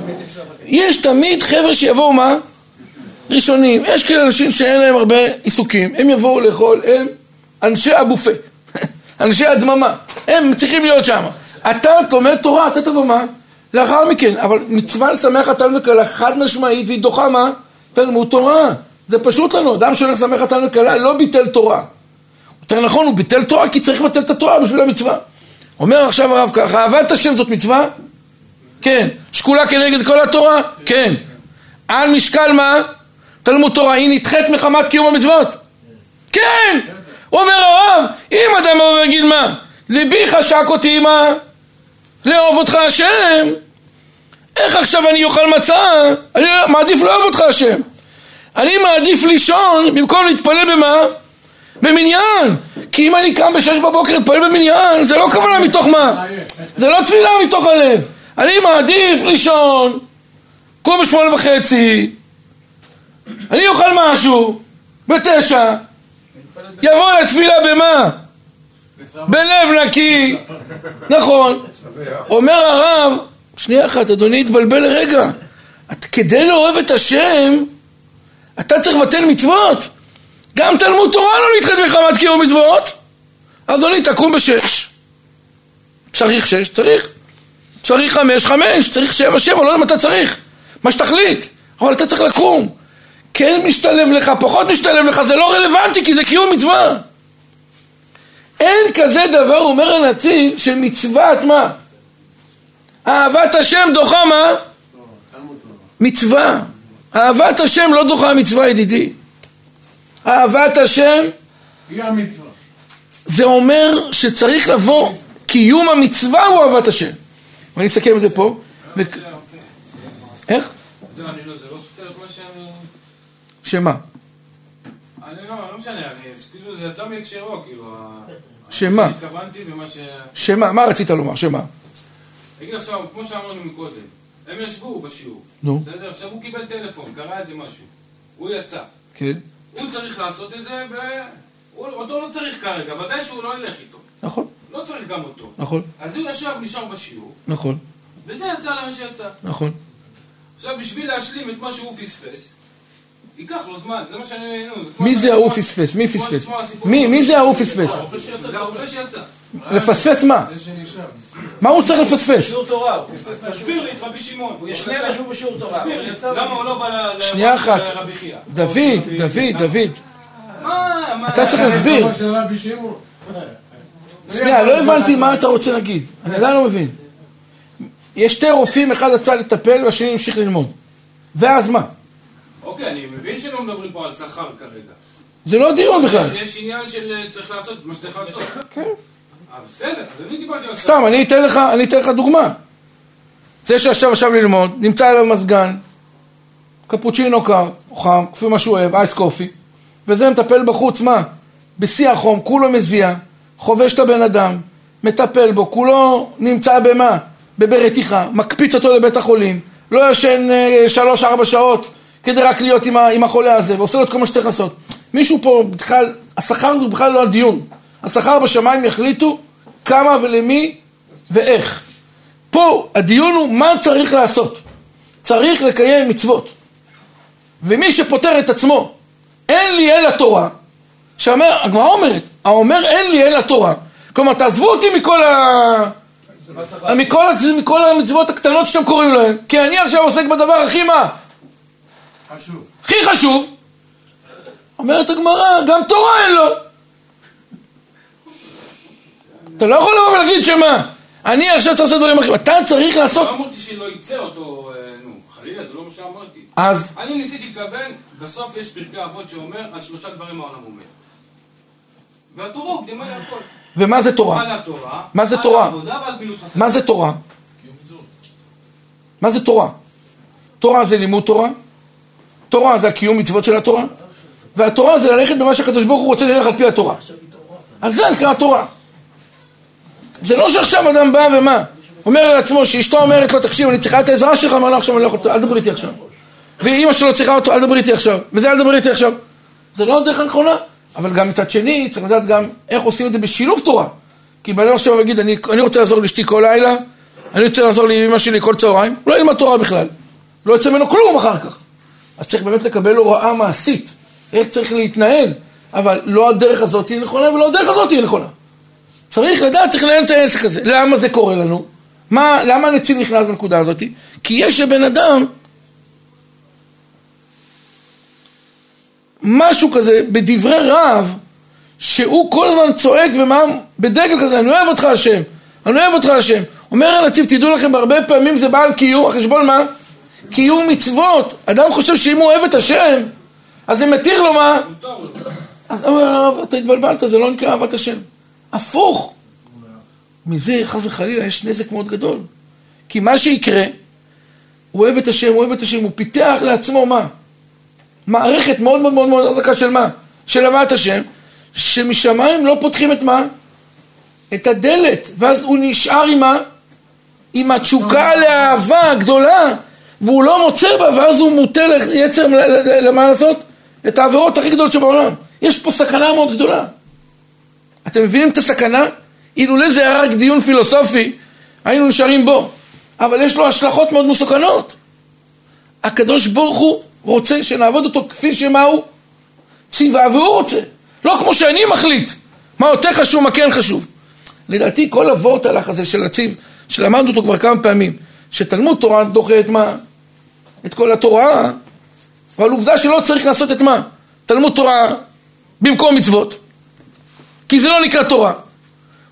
יש תמיד חבר'ה שיבואו מה? ראשונים. יש כאלה אנשים שאין להם הרבה עיסוקים. הם יבואו לאכול, הם אנשי הבופה. אנשי הדממה. הם צריכים להיות שם. אתה לומד תורה, אתה תבוא מה? לאחר מכן. אבל מצווה לשמח חתן וכלה חד משמעית והיא דוחה מה? תלמוד תורה. זה פשוט לנו. אדם שהולך לשמח חתן וכלה לא ביטל תורה. יותר נכון, הוא ביטל תורה כי צריך לבטל את התורה בשביל המצווה. אומר עכשיו הרב ככה, אהבת השם זאת מצווה? כן. שקולה כנגד כל התורה? כן. על משקל מה? תלמוד תורה, היא נדחית מחמת קיום המצוות? כן! אומר הרב, אם אדם יבוא ויגיד מה? ליבי חשק אותי מה? לאהוב אותך השם? איך עכשיו אני אוכל מצה? אני מעדיף לאהוב אותך השם. אני מעדיף לישון במקום להתפלל במה? במניין! כי אם אני קם בשש בבוקר להתפלל במניין, זה לא כוונה מתוך מה? זה לא תפילה מתוך הלב. אני מעדיף לישון, קום בשמונה וחצי, אני אוכל משהו, בתשע, יבוא לתפילה במה? בלב נקי, נכון. אומר הרב, שנייה אחת, אדוני התבלבל לרגע. את, כדי לאהוב את השם, אתה צריך לבטל מצוות. גם תלמוד תורה לא נדחית מחמת קיום מצוות. אדוני, תקום בשש. צריך שש? צריך. צריך חמש? חמש. צריך שבע? שבע. לא יודע מה אתה צריך. מה שתחליט. אבל אתה צריך לקום. כן משתלב לך, פחות משתלב לך, זה לא רלוונטי כי זה קיום מצווה. אין כזה דבר, אומר הנציב, של מצוות מה? אהבת השם דוחה מה? מצווה. אהבת השם לא דוחה מצווה, ידידי. אהבת השם היא המצווה. זה אומר שצריך לבוא, קיום המצווה הוא אהבת השם. ואני אסכם את זה פה. איך? זהו, אני לא, זה לא סותר את מה שאני... שמה? אני לא, לא משנה, אני... כאילו זה יצא מהקשרו, כאילו... שמה? מה שהתכוונתי ומה ש... שמה? מה רצית לומר? שמה? תגיד עכשיו, כמו שאמרנו מקודם, הם ישבו בשיעור. נו. בסדר? עכשיו הוא קיבל טלפון, קרה איזה משהו. הוא יצא. כן. הוא צריך לעשות את זה, ואותו לא צריך כרגע, ודאי שהוא לא ילך איתו. נכון, לא צריך גם אותו. נכון, אז הוא ישב, נשאר בשיעור, נכון, וזה יצא למה שיצא. נכון. עכשיו, בשביל להשלים את מה שהוא פספס, ייקח לו זמן, זה מה שאני... מי זה ההוא פספס? מי פספס? מי? מי זה ההוא פספס? לפספס מה? מה הוא צריך לפספס? שיעור תורה, הוא פספס מהשיעור. תסביר לי את רבי שמעון. יש שניהם ישבו בשיעור תורה. למה הוא לא בא ל... שנייה אחת. דוד, דוד, דוד. מה? אתה צריך להסביר. זה של רבי שמעון. שנייה, לא הבנתי מה אתה רוצה להגיד. אני עדיין לא מבין. יש שתי רופאים, אחד יצא לטפל והשני המשיך ללמוד. ואז מה? אוקיי, אני מבין שלא מדברים פה על שכר כרגע. זה לא דיון בכלל. יש- עניין של אה, צריך לעשות מה שצריך לעשות. כן. אבל בסדר, אז אני דיברתי על שכר. סתם, אני אתן לך, אני אתן לך דוגמה. זה שעכשיו עכשיו ללמוד, נמצא עליו מזגן, קפוצ'ינו קר, או חם, כפי מה שהוא אוהב, אייס קופי, וזה מטפל בחוץ, מה? בשיא החום, כולו מזיע, חובש את הבן אדם, מטפל בו, כולו נמצא במה? בברתיחה, מקפיץ אותו לבית החולים, לא ישן אה, שלוש-ארבע שעות כדי רק להיות עם, החולה הזה, ועושה לו את כל מה שצריך לעשות. מישהו פה בכלל, השכר זה בכלל לא הדיון. השכר בשמיים יחליטו כמה ולמי ואיך. פה הדיון הוא מה צריך לעשות. צריך לקיים מצוות. ומי שפוטר את עצמו, אין לי אלא תורה, שאומר, הגמרא אומרת, האומר אין לי אלא תורה. כלומר, תעזבו אותי מכל ה... מכל, הצ- מכל המצוות הקטנות שאתם קוראים להן, כי אני עכשיו עוסק בדבר הכי מה? חשוב. הכי חשוב. אומרת הגמרא, גם תורה אין לו. אתה לא יכול לבוא ולהגיד שמה? אני עכשיו צריך לעשות דברים אחרים. אתה צריך לעשות... לא אמרתי שלא יצא אותו, אה, נו, חלילה, זה לא מה שאמרתי. אז, אני ניסיתי לכוון, בסוף יש פרקי אבות שאומר, על שלושה דברים העולם עומד. להכל. ומה זה תורה? על התורה, מה זה תורה? מה זה תורה? מה זה תורה? תורה זה לימוד תורה, תורה זה הקיום מצוות של התורה, והתורה זה ללכת במה שהקדוש ברוך הוא רוצה ללכת על פי התורה. על זה נקרא תורה. זה לא שעכשיו אדם בא ומה? אומר לעצמו שאשתו אומרת לו, תקשיב, אני צריכה את העזרה שלך, אמר לו עכשיו, אני לא יכול, אל תדבר איתי עכשיו. ואימא שלו צריכה אותו, אל תדבר איתי עכשיו. וזה אל תדבר איתי עכשיו. זה לא הדרך הנכונה. אבל גם מצד שני, צריך לדעת גם איך עושים את זה בשילוב תורה. כי בן אדם עכשיו יגיד, אני, אני רוצה לעזור לאשתי כל לילה, אני רוצה לעזור לאמא שלי כל צהריים, לא ילמד תורה בכלל. לא יוצא ממנו כלום אחר כך. אז צריך באמת לקבל הוראה מעשית, איך צריך להתנהל. אבל לא הדרך הזאת היא נכונה ולא הדרך הזאת היא נכונה. צריך לדעת, צריך לנהל את העסק הזה. למה זה קורה לנו? מה, למה הנציב נכנס בנקודה הזאת? כי יש לבן אדם משהו כזה בדברי רב, שהוא כל הזמן צועק ומה, בדגל כזה, אני אוהב אותך השם, אני אוהב אותך השם. אומר הנציב, תדעו לכם, הרבה פעמים זה בא על קיום, על חשבון מה? קיום מצוות. אדם חושב שאם הוא אוהב את השם, אז זה מתיר לו מה? אז אומר הרב, אתה התבלבלת, זה לא נקרא אהבת השם. הפוך. מזה, חס וחלילה, יש נזק מאוד גדול. כי מה שיקרה, הוא אוהב את השם, הוא אוהב את השם, הוא פיתח לעצמו מה? מערכת מאוד מאוד מאוד מאוד חזקה של מה? של אהבת השם, שמשמיים לא פותחים את מה? את הדלת, ואז הוא נשאר עם מה? עם התשוקה לאהבה הגדולה, והוא לא מוצא בה, ואז הוא מוטה ליצר, למה לעשות? את העבירות הכי גדולות שבעולם. יש פה סכנה מאוד גדולה. אתם מבינים את הסכנה? אילולא זה היה רק דיון פילוסופי, היינו נשארים בו. אבל יש לו השלכות מאוד מסוכנות. הקדוש ברוך הוא רוצה שנעבוד אותו כפי שמה הוא ציווה והוא רוצה. לא כמו שאני מחליט מה יותר חשוב, מה כן חשוב. לדעתי כל הוורטלח הזה של הציב, שלמדנו אותו כבר כמה פעמים, שתלמוד תורה דוחה את מה? את כל התורה, אבל עובדה שלא צריך לעשות את מה? תלמוד תורה במקום מצוות. כי זה לא נקרא תורה.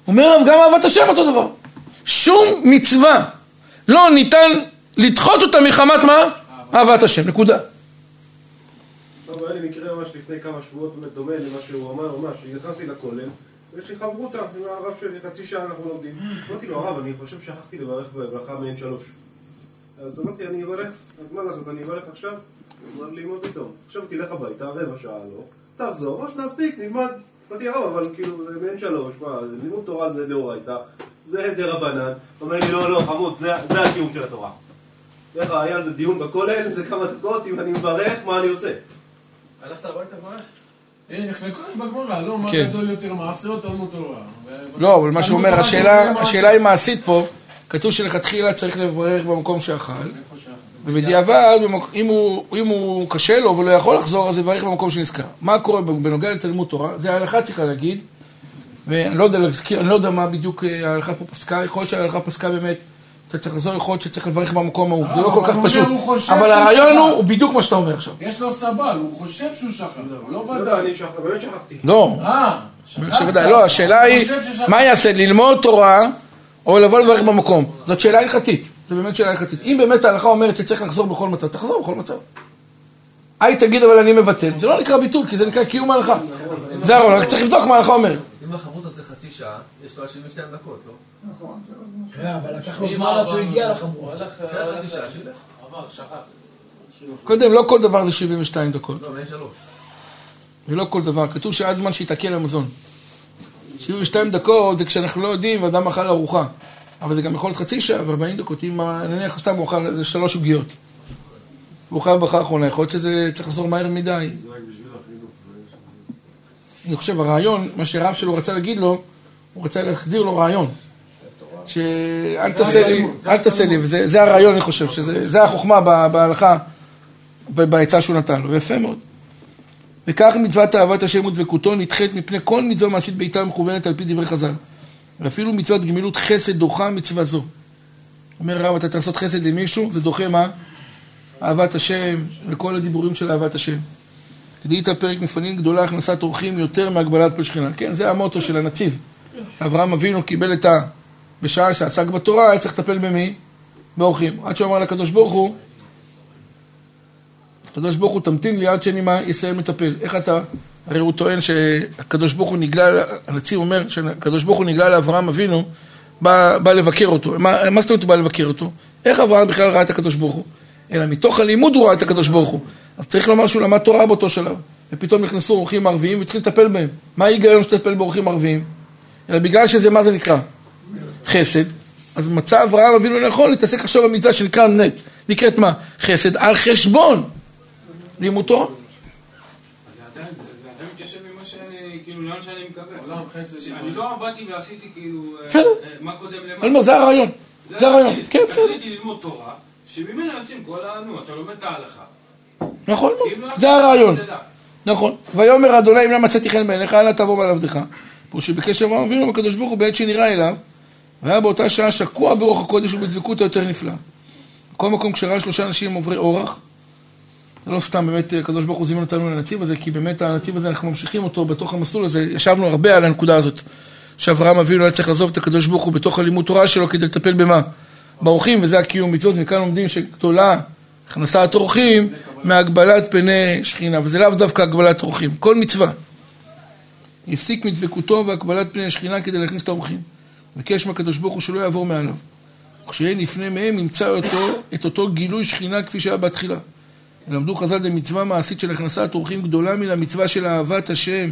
אומר הרב, גם אהבת השם אותו דבר. שום מצווה לא ניתן לדחות אותה מחמת מה? אהבת השם, נקודה. טוב, היה לי מקרה ממש לפני כמה שבועות, באמת דומה למה שהוא אמר, ממש, נכנסתי לכולל, ויש לי חברותה עם הרב שלי, חצי שעה אנחנו לומדים. אמרתי לו, הרב, אני חושב שכחתי לברך בברכה מעין שלוש. אז אמרתי, אני אברך, אז מה לעשות, אני אברך עכשיו? הוא אמר לי, מה פתאום? עכשיו תלך הביתה, רבע שעה לא, תחזור, או שנספיק, נלמד. אמרתי, הרב, אבל כאילו, זה מעין שלוש, מה, לימוד תורה זה דאורייתא, זה דרבנן. אומר לי, לא, לא, חמוד, זה הקיום של התורה. איך היה על זה דיון בכולל, זה כמה דקות, אם אני מברך, מה אני עושה? הלכת הביתה כבר? אה, נחלקו בגמרא, לא, מה כן. גדול יותר מעשה או תלמוד תורה? לא, אבל מה שהוא אומר, השאלה, היא מעשית פה, כתוב שלכתחילה צריך לברך במקום שאכל? ובדיעבד, אם הוא, קשה לו ולא יכול לחזור, אז יברך במקום שנזכר. מה קורה בנוגע לתלמוד תורה? זה ההלכה צריכה להגיד, ואני לא יודע לא מה בדיוק אה, ההלכה פה פסקה, יכול להיות שההלכה פסקה באמת, אתה צריך לחזור, יכול להיות שצריך לברך במקום ההוא, זה לא כל כך פשוט. אבל הרעיון. הוא, בדיוק מה שאתה אומר עכשיו. יש לו סבל, הוא חושב שהוא שכח, הוא לא לא ודאי. אני שכחתי, באמת שכחתי. לא, אה, לא, השאלה היא. מה יעשה, ללמוד תורה, או לבוא לברך במקום? זאת שאלה הלכתית, זו באמת שאלה הלכתית. אם באמת ההלכה אומרת שצריך לחזור בכל מצב, צריך לחזור בכל מצב. היי תגיד אבל אני מבטל, זה לא נקרא ביטול, כי זה נקרא קיום ההלכה. זה הרעיון, רק צריך לבדוק מה ההלכה אומרת. אם החמוד הזה חצי שעה, יש לו עד 72 דקות, לא? כן, אבל לקח לו זמן עד שהוא הגיע לחמור. אחרי חצי שעה, שילך. קודם, לא כל דבר זה 72 דקות, לא, שלוש. ולא כל דבר, כתוב שעד זמן שיתעכל המזון. 72 דקות זה כשאנחנו לא יודעים ואדם אכל ארוחה. אבל זה גם יכול להיות חצי שעה ו-40 דקות, אם נניח סתם הוא אכל איזה שלוש עוגיות. הוא אכל ברכה האחרונה, יכול להיות שזה צריך לחזור מהר מדי. אני חושב, הרעיון, מה שהרב שלו רצה להגיד לו, הוא רצה להחדיר לו רעיון. שאל תעשה לי, אל תעשה לי, וזה זה הרעיון, אני חושב, שזה זה החוכמה בה- בהלכה, בעצה שהוא נתן לו, ויפה מאוד. וכך מצוות אהבת השם ודבקותו נדחית מפני כל מצווה מעשית בעיטה מכוונת על פי דברי חז"ל. ואפילו מצוות גמילות חסד דוחה מצווה זו. אומר הרב, אתה צריך לעשות חסד למישהו, זה דוחה מה? אהבת השם וכל הדיבורים של אהבת השם. כדאית פרק מפנין גדולה הכנסת אורחים יותר מהגבלת פה שכינה. כן, זה המוטו של הנציב. אברהם אבינו קיבל את ה... בשעה שעסק בתורה, היה צריך לטפל במי? באורחים. עד שהוא אמר לקדוש ברוך הוא, הקדוש ברוך הוא תמתין לי עד שאני מה יסיים לטפל. איך אתה? הרי הוא טוען שהקדוש ברוך הוא נגלה, הנציב אומר שהקדוש ברוך הוא נגלה לאברהם אבינו, בא, בא לבקר אותו. מה, מה זאת אומרת הוא בא לבקר אותו? איך אברהם בכלל ראה את הקדוש ברוך הוא? אלא מתוך הלימוד הוא ראה את הקדוש ברוך הוא. אז צריך לומר שהוא למד תורה באותו שלב. ופתאום נכנסו אורחים ערביים והתחיל לטפל בהם. מה ההיגיון שתטפל באורחים ערביים? אלא בגלל שזה, מה זה נקרא? חסד. אז מצא אברהם אבינו נכון להתעסק עכשיו במצווה שנקרא נט. נקראת מה? חסד על חשבון לימוד תורה. כאילו, לאן שאני מקווה. עולם חסד. אני לא באתי ועשיתי כאילו, אה. אה, מה קודם למה. אני אומר, זה הרעיון. זה הרעיון. כן, בסדר. רציתי ללמוד תורה, שממנה יוצאים כל ה... נו, אתה לומד את ההלכה. נכון מאוד. לא, זה אתה הרעיון. נכון. ויאמר אדוני אם לא מצאתי חן בעיניך אנא תבוא בעל עבדך. פה שביקש אברהם אבינו מהקדוש ברוך הוא בעת שנראה אליו והיה באותה שעה שקוע ברוח הקודש ובדבקות היותר נפלאה. בכל מקום כשראה שלושה אנשים עוברי אורח זה לא סתם באמת הקדוש ברוך הוא זימן אותנו לנתיב הזה כי באמת הנתיב הזה אנחנו ממשיכים אותו בתוך המסלול הזה. ישבנו הרבה על הנקודה הזאת. שאברהם אבינו היה צריך לעזוב את הקדוש ברוך הוא בתוך הלימוד תורה שלו כדי לטפל במה? באורחים וזה הקיום מצוות. מכאן לומדים שגדולה הכנסת אורחים מהגבלת פני שכינה וזה לאו דווקא הגבלת אורחים. כל מצווה. הפסיק מדבקותו והגבלת פני השכינה כדי להכניס את האורחים ביקש מהקדוש ברוך הוא שלא יעבור מעליו וכשיהיה נפנה מהם ימצא אותו, את אותו גילוי שכינה כפי שהיה בתחילה למדו חז"ל במצווה מעשית של הכנסת אורחים גדולה מן המצווה של אהבת השם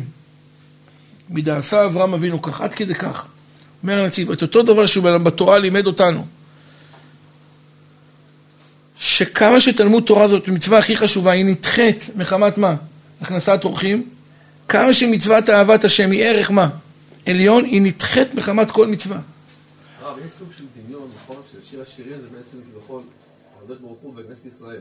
מדעשה אברהם אבינו כך, עד כדי כך. אומר הנציב, את אותו דבר שהוא בתורה לימד אותנו, שכמה שתלמוד תורה זאת מצווה הכי חשובה, היא נדחית מחמת מה? הכנסת אורחים, כמה שמצוות אהבת השם היא ערך מה? עליון, היא נדחית מחמת כל מצווה. הרב, יש סוג של דמיון, נכון? ששיר השירים זה בעצם כביכול הקדוש ברוך הוא בכנסת ישראל.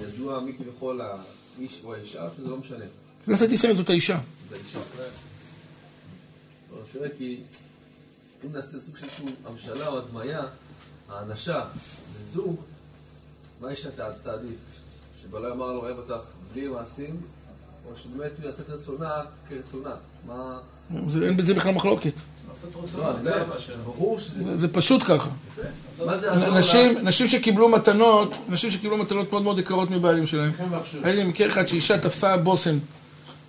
ידוע מי כביכול האיש או האישה, שזה לא משנה. כנסת ישראל זאת האישה. זה האישה. אני שואל כי אם נעשה סוג של איזשהו המשלה או הדמיה, האנשה לזוג, מה יש תעדיף? שבעלה אמר לו אוהב אותך בלי מעשים, או שבאמת הוא יעשה את רצונה כרצונה? מה... זה, אין בזה בכלל מחלוקת. זה, פשוט ככה. נשים, נשים שקיבלו מתנות, נשים שקיבלו מתנות מאוד מאוד יקרות מבעלים שלהם. היה לי מקרה אחד שאישה תפסה בושם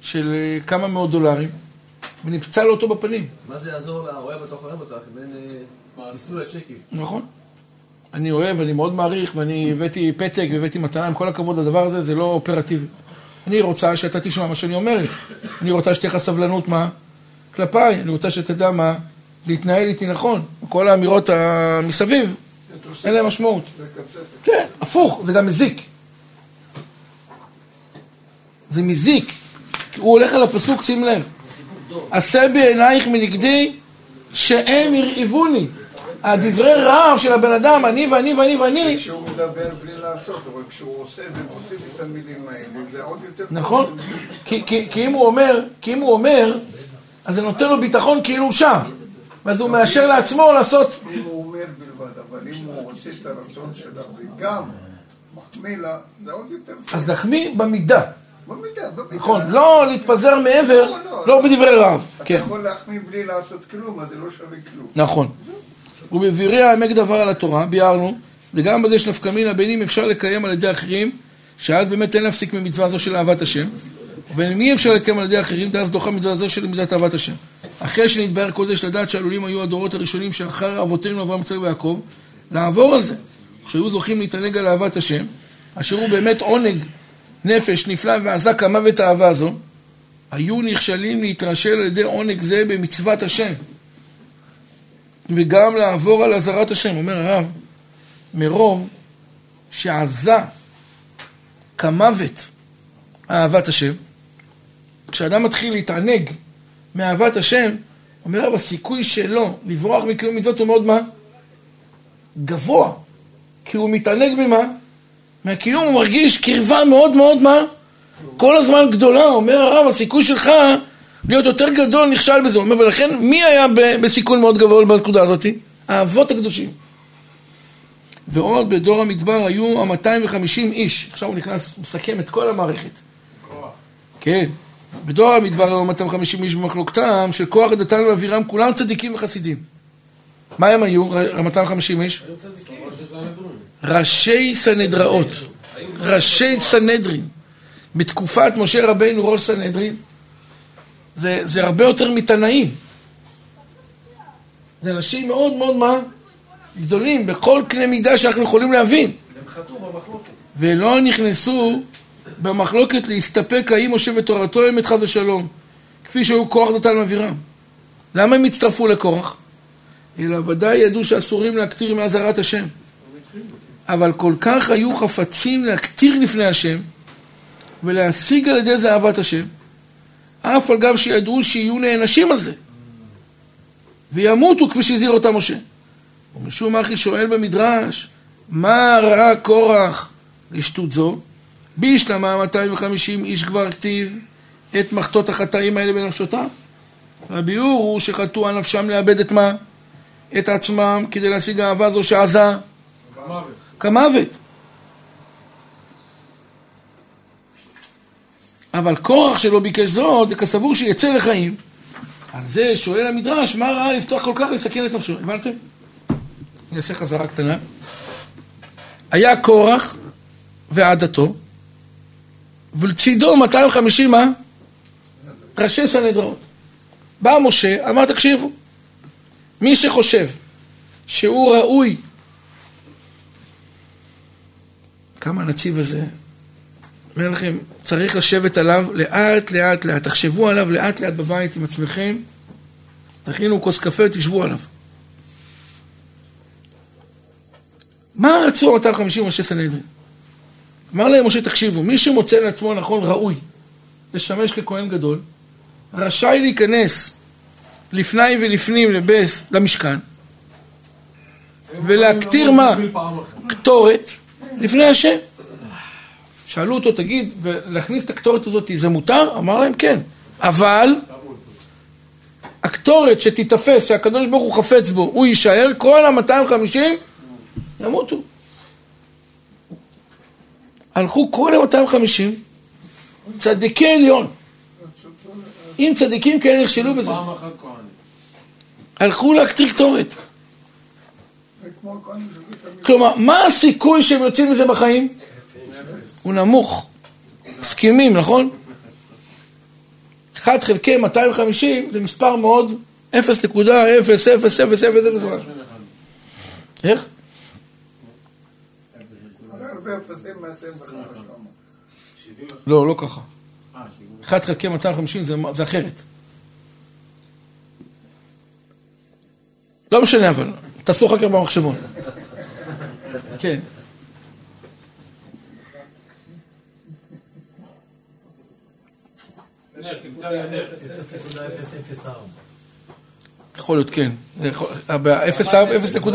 של אה, כמה מאות דולרים, ונפצע לו אותו בפנים. מה זה יעזור לה? אוהב אותך, אוהב אותך, אם אין אה, מסלול הצ'קים. נכון. אני אוהב, אני מאוד מעריך, ואני הבאתי פתק והבאתי מתנה, עם כל הכבוד לדבר הזה, זה לא אופרטיבי. אני רוצה שאתה תשמע מה שאני אומרת. אני רוצה שתהיה לך סבלנות, מה? כלפיי. אני רוצה שתדע מה? להתנהל איתי נכון. כל האמירות המסביב, אין להם משמעות. כן, הפוך, זה גם מזיק. זה מזיק. הוא הולך על הפסוק, שים לב. עשה בעינייך מנגדי שהם הרעיבוני. הדברי רעב של הבן אדם, אני ואני ואני ואני, כשהוא מדבר בלי לעשות, אבל כשהוא עושה ומוסיף את המילים האלה, זה עוד יותר... נכון? כי אם הוא אומר, כי אם הוא אומר, אז זה נותן לו ביטחון כאילו הוא שם. ואז הוא מאשר לעצמו לעשות... אם הוא אומר בלבד, אבל אם הוא עושה את הרצון שלה וגם מחמיא לה, זה עוד יותר... אז נחמיא במידה. במידה, במידה. נכון, לא להתפזר מעבר, לא, לא. לא בדברי רעב. אתה כן, יכול להחמיא בלי לעשות כלום, אז זה לא שווה כלום. נכון. ובבירי העמק דבר על התורה, ביארנו, וגם בזה יש נפקא מינה בין אם אפשר לקיים על ידי אחרים, שאז באמת אין להפסיק ממצווה זו של אהבת השם, אם אפשר לקיים על ידי אחרים, דאז דוחה מצווה זו של מצוות אהבת השם. אחרי שנתבהר כל זה, יש לדעת שעלולים היו הדורות הראשונים שאחר אבותינו אברהם, יצחק ויעקב, לעבור על זה. כשהיו זוכים להתענג על אהבת השם, אשר הוא באמת עונג נפש נפלא ועזה כמוות האהבה הזו, היו נכשלים להתרשל על ידי עונג זה במצוות השם. וגם לעבור על אזהרת השם, אומר הרב, מרוב שעזה כמוות אהבת השם, כשאדם מתחיל להתענג מאהבת השם, אומר הרב, הסיכוי שלו לברוח מקיום מצוות הוא מאוד מה? גבוה. כי הוא מתענג ממה? מהקיום הוא מרגיש קרבה מאוד מאוד מה? כל הזמן גדולה, אומר הרב, הסיכוי שלך להיות יותר גדול נכשל בזה. הוא אומר, ולכן מי היה בסיכון מאוד גבוה בנקודה הזאת? האבות הקדושים. ועוד בדור המדבר היו ה-250 איש. עכשיו הוא נכנס, מסכם את כל המערכת. כן. בדור המדבר היו 250 איש במחלוקתם, שכוח דתן ואבירם כולם צדיקים וחסידים. מה הם היו, ה-250 איש? ראשי סנהדראות, ראשי סנהדרין. בתקופת משה רבינו ראש סנהדרין, זה, זה הרבה יותר מתנאים. זה אנשים מאוד מאוד מה? גדולים, בכל קנה מידה שאנחנו יכולים להבין. ולא נכנסו במחלוקת להסתפק האם משה ותורתו אמת חס ושלום, כפי שהיו קורח דתן ואבירם. למה הם הצטרפו לקורח? אלא ודאי ידעו שאסורים להקטיר מאזהרת השם. אבל כל כך היו חפצים להקטיר לפני השם ולהשיג על ידי זה אהבת השם, אף על גב שידעו שיהיו נענשים על זה וימותו כפי שהזהיר אותם משה. ומשום אחי שואל במדרש, מה ראה קורח לשטות זו? בישלמה 250 איש כבר כתיב את מחטות החטאים האלה בנפשותם. והביאור הוא שחטאו על נפשם לאבד את מה? את עצמם כדי להשיג אהבה זו שעזה כמוות. אבל קורח שלא ביקש זאת, כסבור שיצא לחיים. על זה שואל המדרש, מה ראה לפתוח כל כך לסכן את נפשו? הבנתם? אני אעשה חזרה קטנה. היה קורח ועדתו, ולצידו 250 מה? ראשי סנהדראות. בא משה, אמר תקשיבו, מי שחושב שהוא ראוי, כמה הנציב הזה אומר לכם, צריך לשבת עליו לאט לאט לאט, תחשבו עליו לאט לאט בבית עם עצמכם, תכינו כוס קפה, תשבו עליו. מה רצו 250 ראשי סנהדרין? אמר להם משה, תקשיבו, מי שמוצא לעצמו נכון ראוי לשמש ככהן גדול, רשאי להיכנס לפני ולפנים לבס, למשכן, ולהקטיר מה? קטורת לפני השם. שאלו אותו, תגיד, ולהכניס את הקטורת הזאת, זה מותר? אמר להם, כן. אבל הקטורת שתיתפס, שהקדוש ברוך הוא חפץ בו, הוא יישאר, כל ה-250 ימותו. הלכו כל ה-250 צדיקי עליון. אם צדיקים כאלה נכשלו בזה. פעם אחת כהנים. הלכו להקטיר קטורת. כלומר, מה הסיכוי שהם יוצאים מזה בחיים? הוא נמוך. מסכימים, נכון? 1 חלקי 250 זה מספר מאוד 0.000000 איך? אפסים מעשים בחיים. לא, לא ככה. 1 חלקי 250 זה, זה אחרת. לא משנה אבל, תעשו אחר כך במחשבון. כן. יכול להיות, כן. זה יכול- ב-0.4?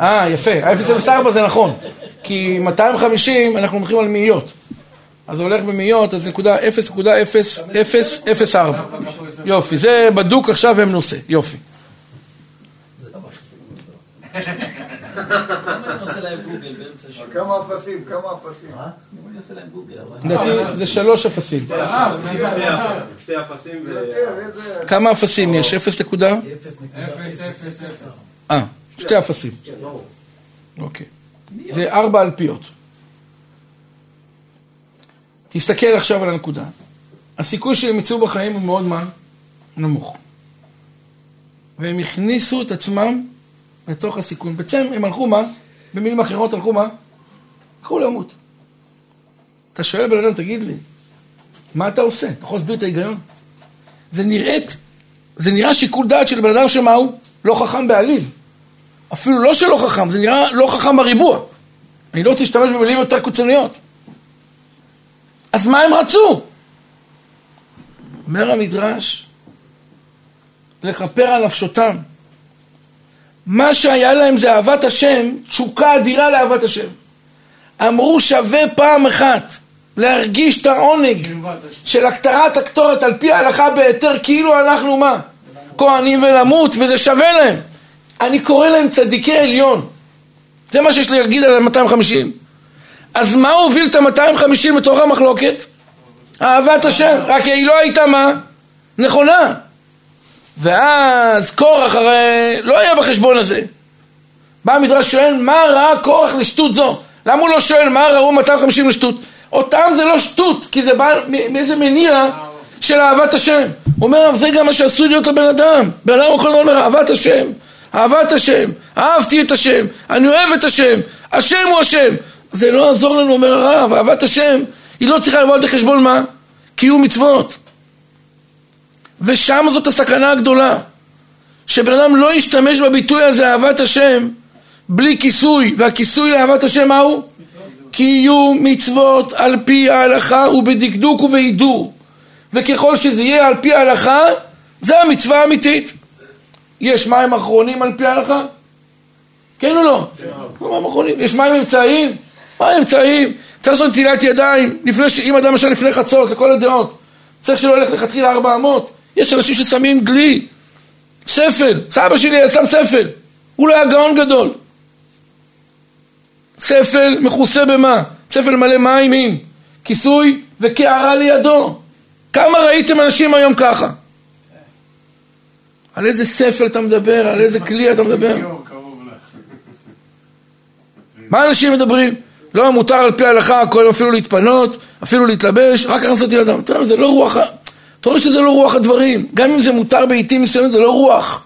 אה, יפה. ה-0.04 זה נכון. כי 250 אנחנו הולכים על מאיות. אז זה הולך במאיות, אז נקודה 0.0004. יופי, זה בדוק עכשיו הם נושא. יופי. כמה אפסים, כמה אפסים. לדעתי זה שלוש אפסים. שתי אפסים. כמה אפסים יש? 0 נקודה? אפס, אפס, אפס. אה, שתי אפסים. אוקיי. זה ארבע אלפיות. תסתכל עכשיו על הנקודה. הסיכוי שהם יצאו בחיים הוא מאוד מה? נמוך. והם הכניסו את עצמם לתוך הסיכון. בעצם הם הלכו מה? במילים אחרות הלכו מה? הלכו למות. אתה שואל בן אדם, תגיד לי, מה אתה עושה? אתה יכול להסביר את ההיגיון? זה נראית, זה נראה שיקול דעת של בן אדם שמה הוא? לא חכם בעליל. אפילו לא שלא חכם, זה נראה לא חכם בריבוע. אני לא רוצה להשתמש במילים יותר קיצוניות. אז מה הם רצו? אומר המדרש, לכפר על נפשותם. מה שהיה להם זה אהבת השם, תשוקה אדירה לאהבת השם. אמרו שווה פעם אחת להרגיש את העונג של הקטרת הקטורת על פי ההלכה בהיתר, כאילו אנחנו מה? כהנים ולמות, וזה שווה להם. אני קורא להם צדיקי עליון. זה מה שיש לי להגיד על ה-250. אז מה הוביל את ה-250 בתוך המחלוקת? אהבת השם. רק היא לא הייתה מה? נכונה. ואז קורח הרי לא היה בחשבון הזה. בא המדרש שואל, מה ראה קורח לשטות זו? למה הוא לא שואל מה ראו 250 לשטות? אותם זה לא שטות, כי זה בא מאיזה מניע של אהבת השם. הוא אומר, זה גם מה שעשוי להיות לבן אדם. בן אדם כל הזמן אומר, אהבת השם, אהבת השם, אהבתי את השם, אני אוהב את השם, השם הוא השם. זה לא יעזור לנו, אומר הרב, אהבת השם, היא לא צריכה לבוא על חשבון מה? קיום מצוות. ושם זאת הסכנה הגדולה. שבן אדם לא ישתמש בביטוי הזה, אהבת השם, בלי כיסוי, והכיסוי לאהבת השם מהו? קיום מצוות על פי ההלכה ובדקדוק ובהידור. וככל שזה יהיה על פי ההלכה, זה המצווה האמיתית. יש מים אחרונים על פי ההלכה? כן או לא? מים אחרונים. יש מים אמצעיים? מה אמצעיים? צריך לעשות נטילת ידיים, לפני ש... אם אדם למשל לפני חצות, לכל הדעות, צריך שלא ילך לכתחילה ארבע אמות. יש אנשים ששמים דלי, ספל, סבא שלי היה שם ספל, הוא לא היה גאון גדול. ספל מכוסה במה? ספל מלא מים עם כיסוי וקערה לידו. כמה ראיתם אנשים היום ככה? על איזה ספל אתה מדבר? על איזה כלי אתה מדבר? מה אנשים מדברים? לא מותר על פי ההלכה, קודם אפילו להתפנות, אפילו להתלבש, רק הכנסת ילדם. אתה זה לא רוח, אתה רואה שזה לא רוח הדברים. גם אם זה מותר בעיתים מסוימים, זה לא רוח.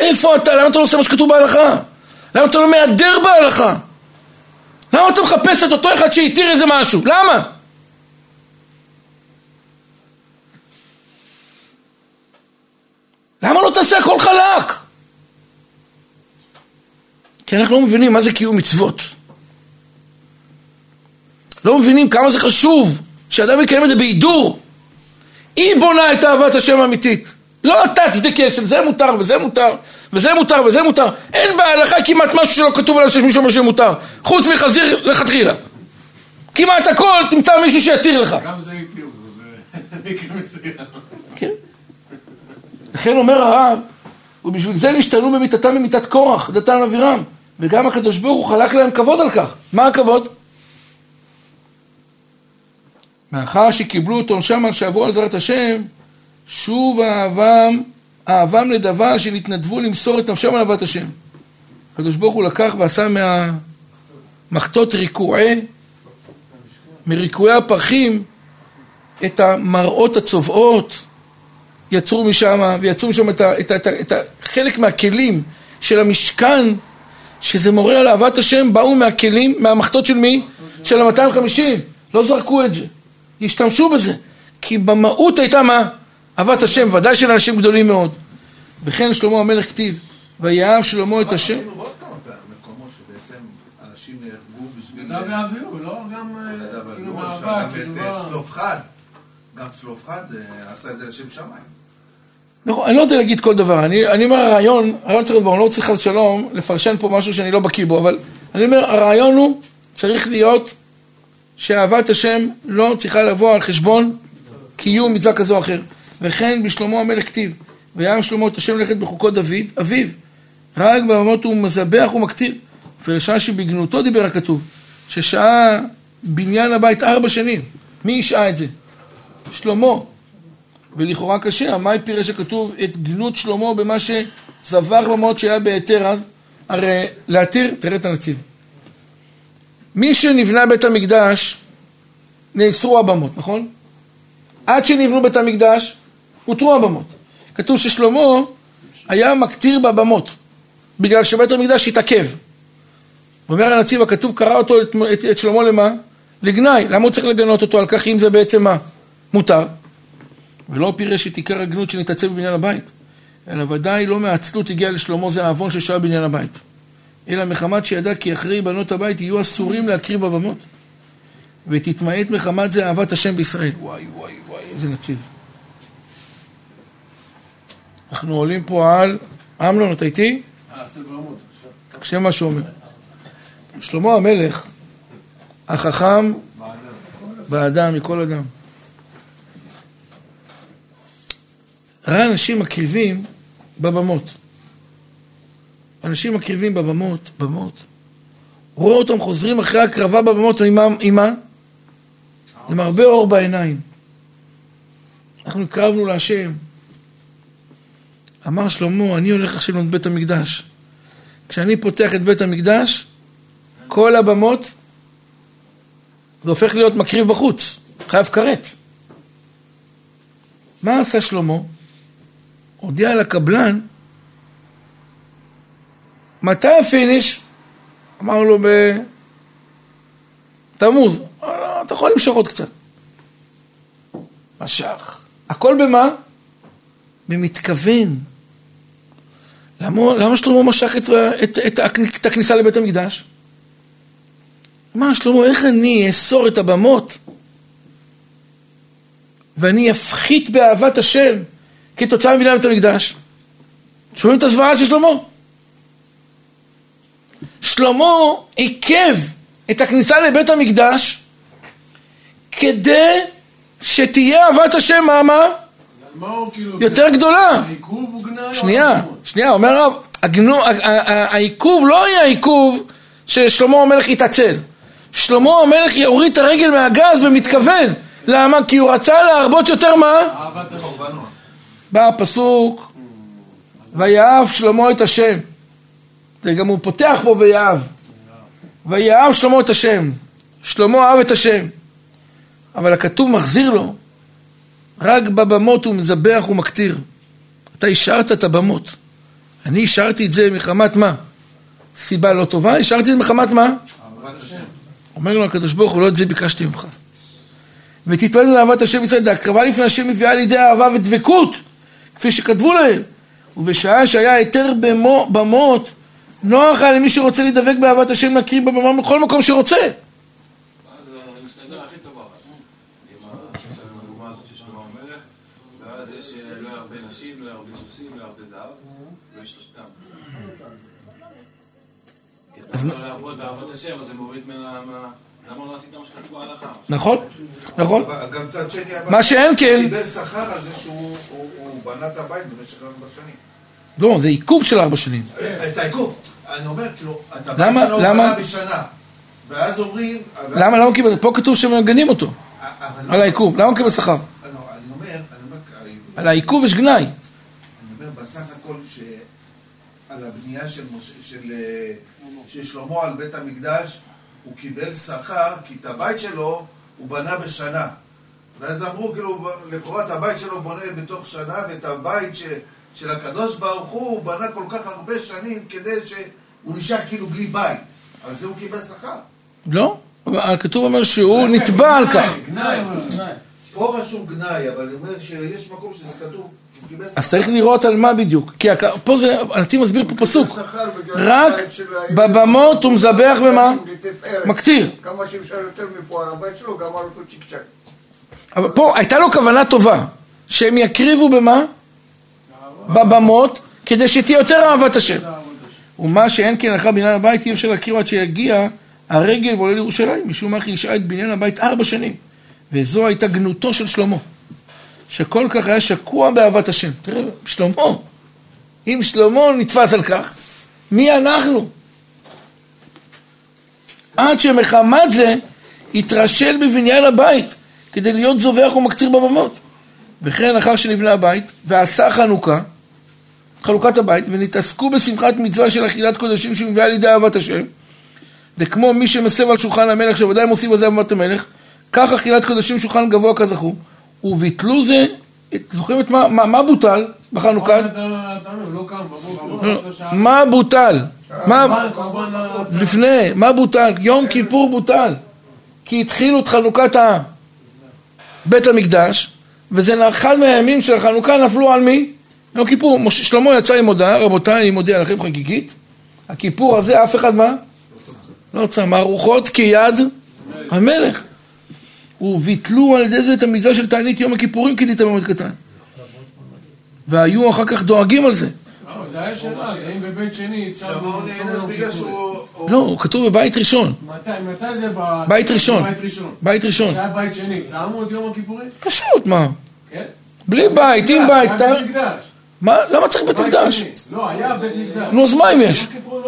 איפה אתה? למה אתה לא עושה מה שכתוב בהלכה? למה אתה לא מהדר בהלכה? למה אתה מחפש את אותו אחד שהתיר איזה משהו? למה? למה לא תעשה הכל חלק? כי אנחנו לא מבינים מה זה קיום מצוות. לא מבינים כמה זה חשוב שאדם יקיים את זה בהידור. היא בונה את אהבת השם האמיתית. לא אתה תבדקי שזה מותר וזה מותר וזה מותר וזה מותר. אין בהלכה כמעט משהו שלא כתוב עליו שיש מישהו אומר שמותר. חוץ מחזיר לכתחילה. כמעט הכל תמצא מישהו שיתיר לך. גם זה התיר, במקרה מסוים. כן. לכן אומר הרב, ובשביל זה נשתנו במיתתם במיתת קורח, דתן אבירם. וגם הקדוש ברוך הוא חלק להם כבוד על כך. מה הכבוד? מאחר שקיבלו את עונשם על שעברו על זרת השם, שוב אהבם, אהבם לדבר שנתנדבו למסור את נפשם על אהבת השם. הקדוש ברוך הוא לקח ועשה מהמחטות ריקועי, מריקועי הפרחים, את המראות הצובעות, יצרו משם, ויצרו משם את, ה, את, ה, את, ה, את ה, חלק מהכלים של המשכן, שזה מורה על אהבת השם, באו מהכלים, מהמחטות של מי? של ה-250, לא זרקו את זה. השתמשו בזה, כי במהות הייתה מה? אהבת השם, ודאי של אנשים גדולים מאוד. וכן שלמה המלך כתיב, ויאהב שלמה את השם. נדב ואביהו, לא צלופחד. גם צלופחד אה, עשה את זה לשם שמיים. נכון, אני לא רוצה להגיד כל דבר, אני, אני אומר הרעיון, הרעיון צריך להיות אני לא רוצה חס ושלום לפרשן פה משהו שאני לא בקיא בו, אבל אני אומר הרעיון הוא, צריך להיות שאהבת השם לא צריכה לבוא על חשבון קיום מצווה כזו או אחר. וכן בשלמה המלך כתיב, ויעם שלמה את השם ללכת בחוקות דוד, אביו, רק במות הוא מזבח ומקטיר. ולשעה שבגנותו דיבר הכתוב, ששהה בניין הבית ארבע שנים. מי ישעה את זה? שלמה. ולכאורה קשה, מה פירש שכתוב את גנות שלמה במה שזבח במות שהיה בהיתר אז? הרי להתיר, תראה את הנציב. מי שנבנה בית המקדש, נאסרו הבמות, נכון? עד שנבנו בית המקדש, הותרו הבמות. כתוב ששלמה היה מקטיר בבמות, בגלל שבית המקדש התעכב. אומר הנציב הכתוב, קרא אותו, את, את, את שלמה למה? לגנאי. למה הוא צריך לגנות אותו על כך אם זה בעצם מה? מותר. ולא פירש את עיקר הגנות שנתעצב בבניין הבית, אלא ודאי לא מעצלות הגיע לשלמה זה העוון ששהה בבניין הבית. אלא מחמת שידע כי אחרי בנות הבית יהיו אסורים להקריב בבמות. ותתמעט מחמת זה אהבת השם בישראל. וואי וואי וואי, איזה נציב. אנחנו עולים פה על... אמנון, אתה איתי? אה. תקשיב מה שהוא אומר. שלמה המלך, החכם באדם, מכל אדם. ראה אנשים מקריבים בבמות. אנשים מקריבים בבמות, במות. הוא רואה אותם חוזרים אחרי הקרבה בבמות עם מה? עם? עם הרבה אור בעיניים. אנחנו הקרבנו להשם. אמר שלמה, אני הולך עכשיו לבנות בית המקדש. כשאני פותח את בית המקדש, כל הבמות, זה הופך להיות מקריב בחוץ, חייב כרת. מה עשה שלמה? הודיע לקבלן, מתי ה finish? אמר לו בתמוז, "אה, אתה יכול למשוך עוד קצת. משך. הכל במה? במתכוון. למה, למה שלמה משך את, את, את, את הכניסה לבית המקדש? מה שלמה, איך אני אאסור את הבמות ואני אפחית באהבת השם כתוצאה מבניין בית המקדש? שומעים את הזוועה של שלמה? שלמה עיכב את הכניסה לבית המקדש כדי שתהיה אהבת השם, מה. יותר גדולה. שנייה? שנייה, אומר הרב, העיכוב לא יהיה העיכוב ששלמה המלך יתעצל. שלמה המלך יוריד את הרגל מהגז במתכוון. למה? כי הוא רצה להרבות יותר מה? אהבת השם. בא הפסוק, ויאהב שלמה את השם. זה גם הוא פותח פה ויאהב. ויאהב שלמה את השם. שלמה אהב את השם. אבל הכתוב מחזיר לו, רק בבמות הוא מזבח ומקטיר. אתה השארת את הבמות. אני השארתי את זה מחמת מה? סיבה לא טובה, השארתי את זה מחמת מה? אומר לו הקדוש ברוך הוא, לא את זה ביקשתי ממך. ותתפלל לאהבת השם ישראל, ההקרבה לפני השם מביאה לידי אהבה ודבקות, כפי שכתבו להם. ובשעה שהיה היתר במו- במות, נוח היה למי שרוצה להידבק באהבת השם להקריב בבמה בכל מקום שרוצה. אה, לא לא לא לא? נכון, נכון. מה שאין כן- קיבל שכר על זה שהוא הוא- בנה את הבית במשך ארבע שנים. לא, זה עיכוב של ארבע שנים. את העיכוב. אני אומר, כאילו, את הבית למה- שלו הוא למה- בנה בשנה. ואז אומרים... למה, למה קיבל? פה כתוב שמגנים אותו, לא- על העיכוב. למה הוא קיבל שכר? לא, אני אומר, אני אומר, על העיכוב יש גנאי. אני אומר בסך הכל שעל הבנייה של, משה, של, אה, של שלמה על בית המקדש, הוא קיבל שכר, כי את הבית שלו הוא בנה בשנה. ואז אמרו, כאילו, לכאורה את הבית שלו בונה בתוך שנה, ואת הבית ש, של הקדוש ברוך הוא, הוא בנה כל כך הרבה שנים כדי שהוא נשאר כאילו בלי בית. על זה הוא קיבל שכר. לא? אבל כתוב אומר שהוא נתבע על כך. גנאי, גנאי. פה רשום גנאי, אבל אני אומר שיש מקום שזה כתוב. אז צריך לראות על מה בדיוק. כי הכ- פה זה, הנציב מסביר פה פסוק. רק בבמות הוא מזבח במה? לתפארת. מקטיר. כמה שאפשר יותר מפואר הבית שלו, גמר אותו צ'יק צ'אק. אבל פה הייתה לו כוונה טובה, שהם יקריבו במה? בבמות, כדי שתהיה יותר אהבת השם. ומה שאין כן אחר בניין הבית, אי אפשר להקריב עד שיגיע הרגל ועולה לירושלים, משום מה השעה את בניין הבית ארבע שנים. וזו הייתה גנותו של שלמה, שכל כך היה שקוע באהבת השם. תראה, שלמה, אם שלמה נתפס על כך, מי אנחנו? עד שמחמת זה התרשל בבניין הבית, כדי להיות זובח ומקטיר בבמות. וכן אחר שנבנה הבית, ועשה חנוכה, חלוקת הבית, ונתעסקו בשמחת מצווה של אכילת קודשים שמביאה לידי אהבת השם, וכמו מי שמסב על שולחן המלך, שוודאי מוסיף על זה אהבת המלך, כך אכילת קודשים שולחן גבוה כזכור, וביטלו זה, זוכרים את מה, מה, מה בוטל בחנוכה? לא לא, לא. מה בוטל? מה, לפני, מה בוטל? יום כיפור בוטל. כי התחילו את חנוכת ה- בית המקדש, וזה אחד מהימים של החנוכה נפלו על מי? יום כיפור. שלמה יצא עם הודעה, רבותיי, אני מודיע לכם חגיגית, הכיפור הזה אף אחד מה? לא צם, הרוחות כיד המלך. וביטלו על ידי זה את המצווה של תענית יום הכיפורים כדית במועד קטן. והיו אחר כך דואגים על זה. זה היה שאלה, האם בבית שני עכשיו הוא יום בגלל? שהוא... לא, הוא כתוב בבית ראשון. מתי מתי זה ב... בית ראשון. בית ראשון. כשהיה בית שני, צמו את יום הכיפורים? פשוט, מה? כן? בלי בית, עם בית, היה. בית מקדש. מה? למה צריך בית מקדש? לא, היה בית מקדש. נו, אז מה אם יש? לא.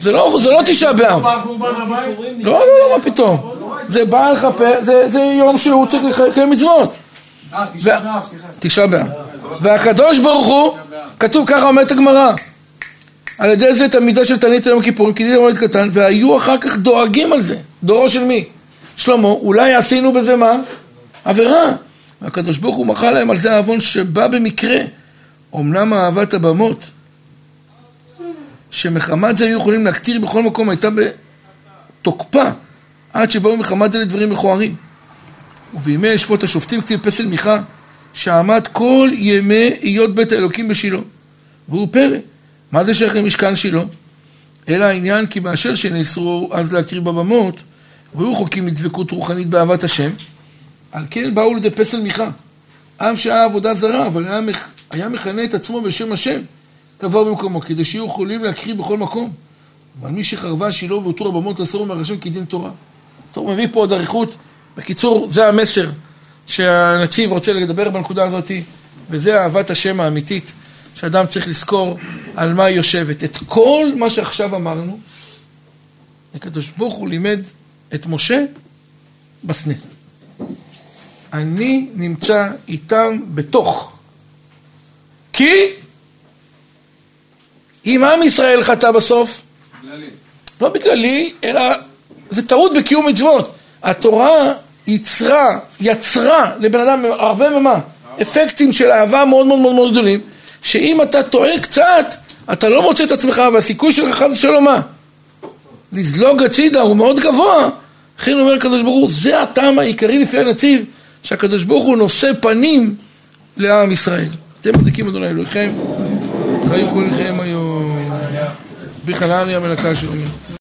זה לא, זה לא תשעה באב. לא, לא, לא, מה פתאום? זה בא לכפר, זה, יום שהוא צריך לקיים מצוות. אה, תשעה באב, סליחה. תשעה באב. והקדוש ברוך הוא, כתוב ככה אומרת הגמרא, על ידי זה את המידה של תענית יום הכיפורים, כדי למועד קטן, והיו אחר כך דואגים על זה. דורו של מי? שלמה, אולי עשינו בזה מה? עבירה. והקדוש ברוך הוא מחל להם על זה העוון שבא במקרה. אמנם אהבת הבמות, שמחמת זה היו יכולים להקטיר בכל מקום, הייתה בתוקפה, עד שבאו מחמת זה לדברים מכוערים. ובימי שפוט השופטים כתיב פסל מיכה, שעמד כל ימי היות בית האלוקים בשילה. והוא פרא. מה זה שייך למשכן שילה? אלא העניין כי באשר שנאסרו אז להקריב בבמות, והיו חוקים מדבקות רוחנית באהבת השם, על כן באו לידי פסל מיכה. עם שהיה עבודה זרה, אבל היה, מח... היה מכנה את עצמו בשם השם, קבע במקומו, כדי שיהיו יכולים להקריב בכל מקום. אבל מי שחרבה שילה והותרו הבמות לאסור מהרשם כדין תורה. טוב, מביא פה עוד אריכות. בקיצור, זה המסר שהנציב רוצה לדבר בנקודה הזאת, וזה אהבת השם האמיתית, שאדם צריך לזכור על מה היא יושבת. את כל מה שעכשיו אמרנו, הקדוש ברוך הוא לימד את משה בסנה. אני נמצא איתם בתוך. כי אם עם ישראל חטא בסוף, כללי. לא בגללי, אלא זה טעות בקיום מצוות. התורה יצרה, יצרה לבן אדם הרבה ממה, אפקטים של אהבה מאוד מאוד מאוד מאוד גדולים, שאם אתה טועה קצת, אתה לא מוצא את עצמך, והסיכוי שלך חס ושלום מה? לזלוג הצידה הוא מאוד גבוה, לכן אומר הקדוש ברוך הוא, זה הטעם העיקרי לפני הנציב, שהקדוש ברוך הוא נושא פנים לעם ישראל. אתם מדליקים אדוני אלוהיכם, חיים חייהם היום, בחנניה מלכה שלומי.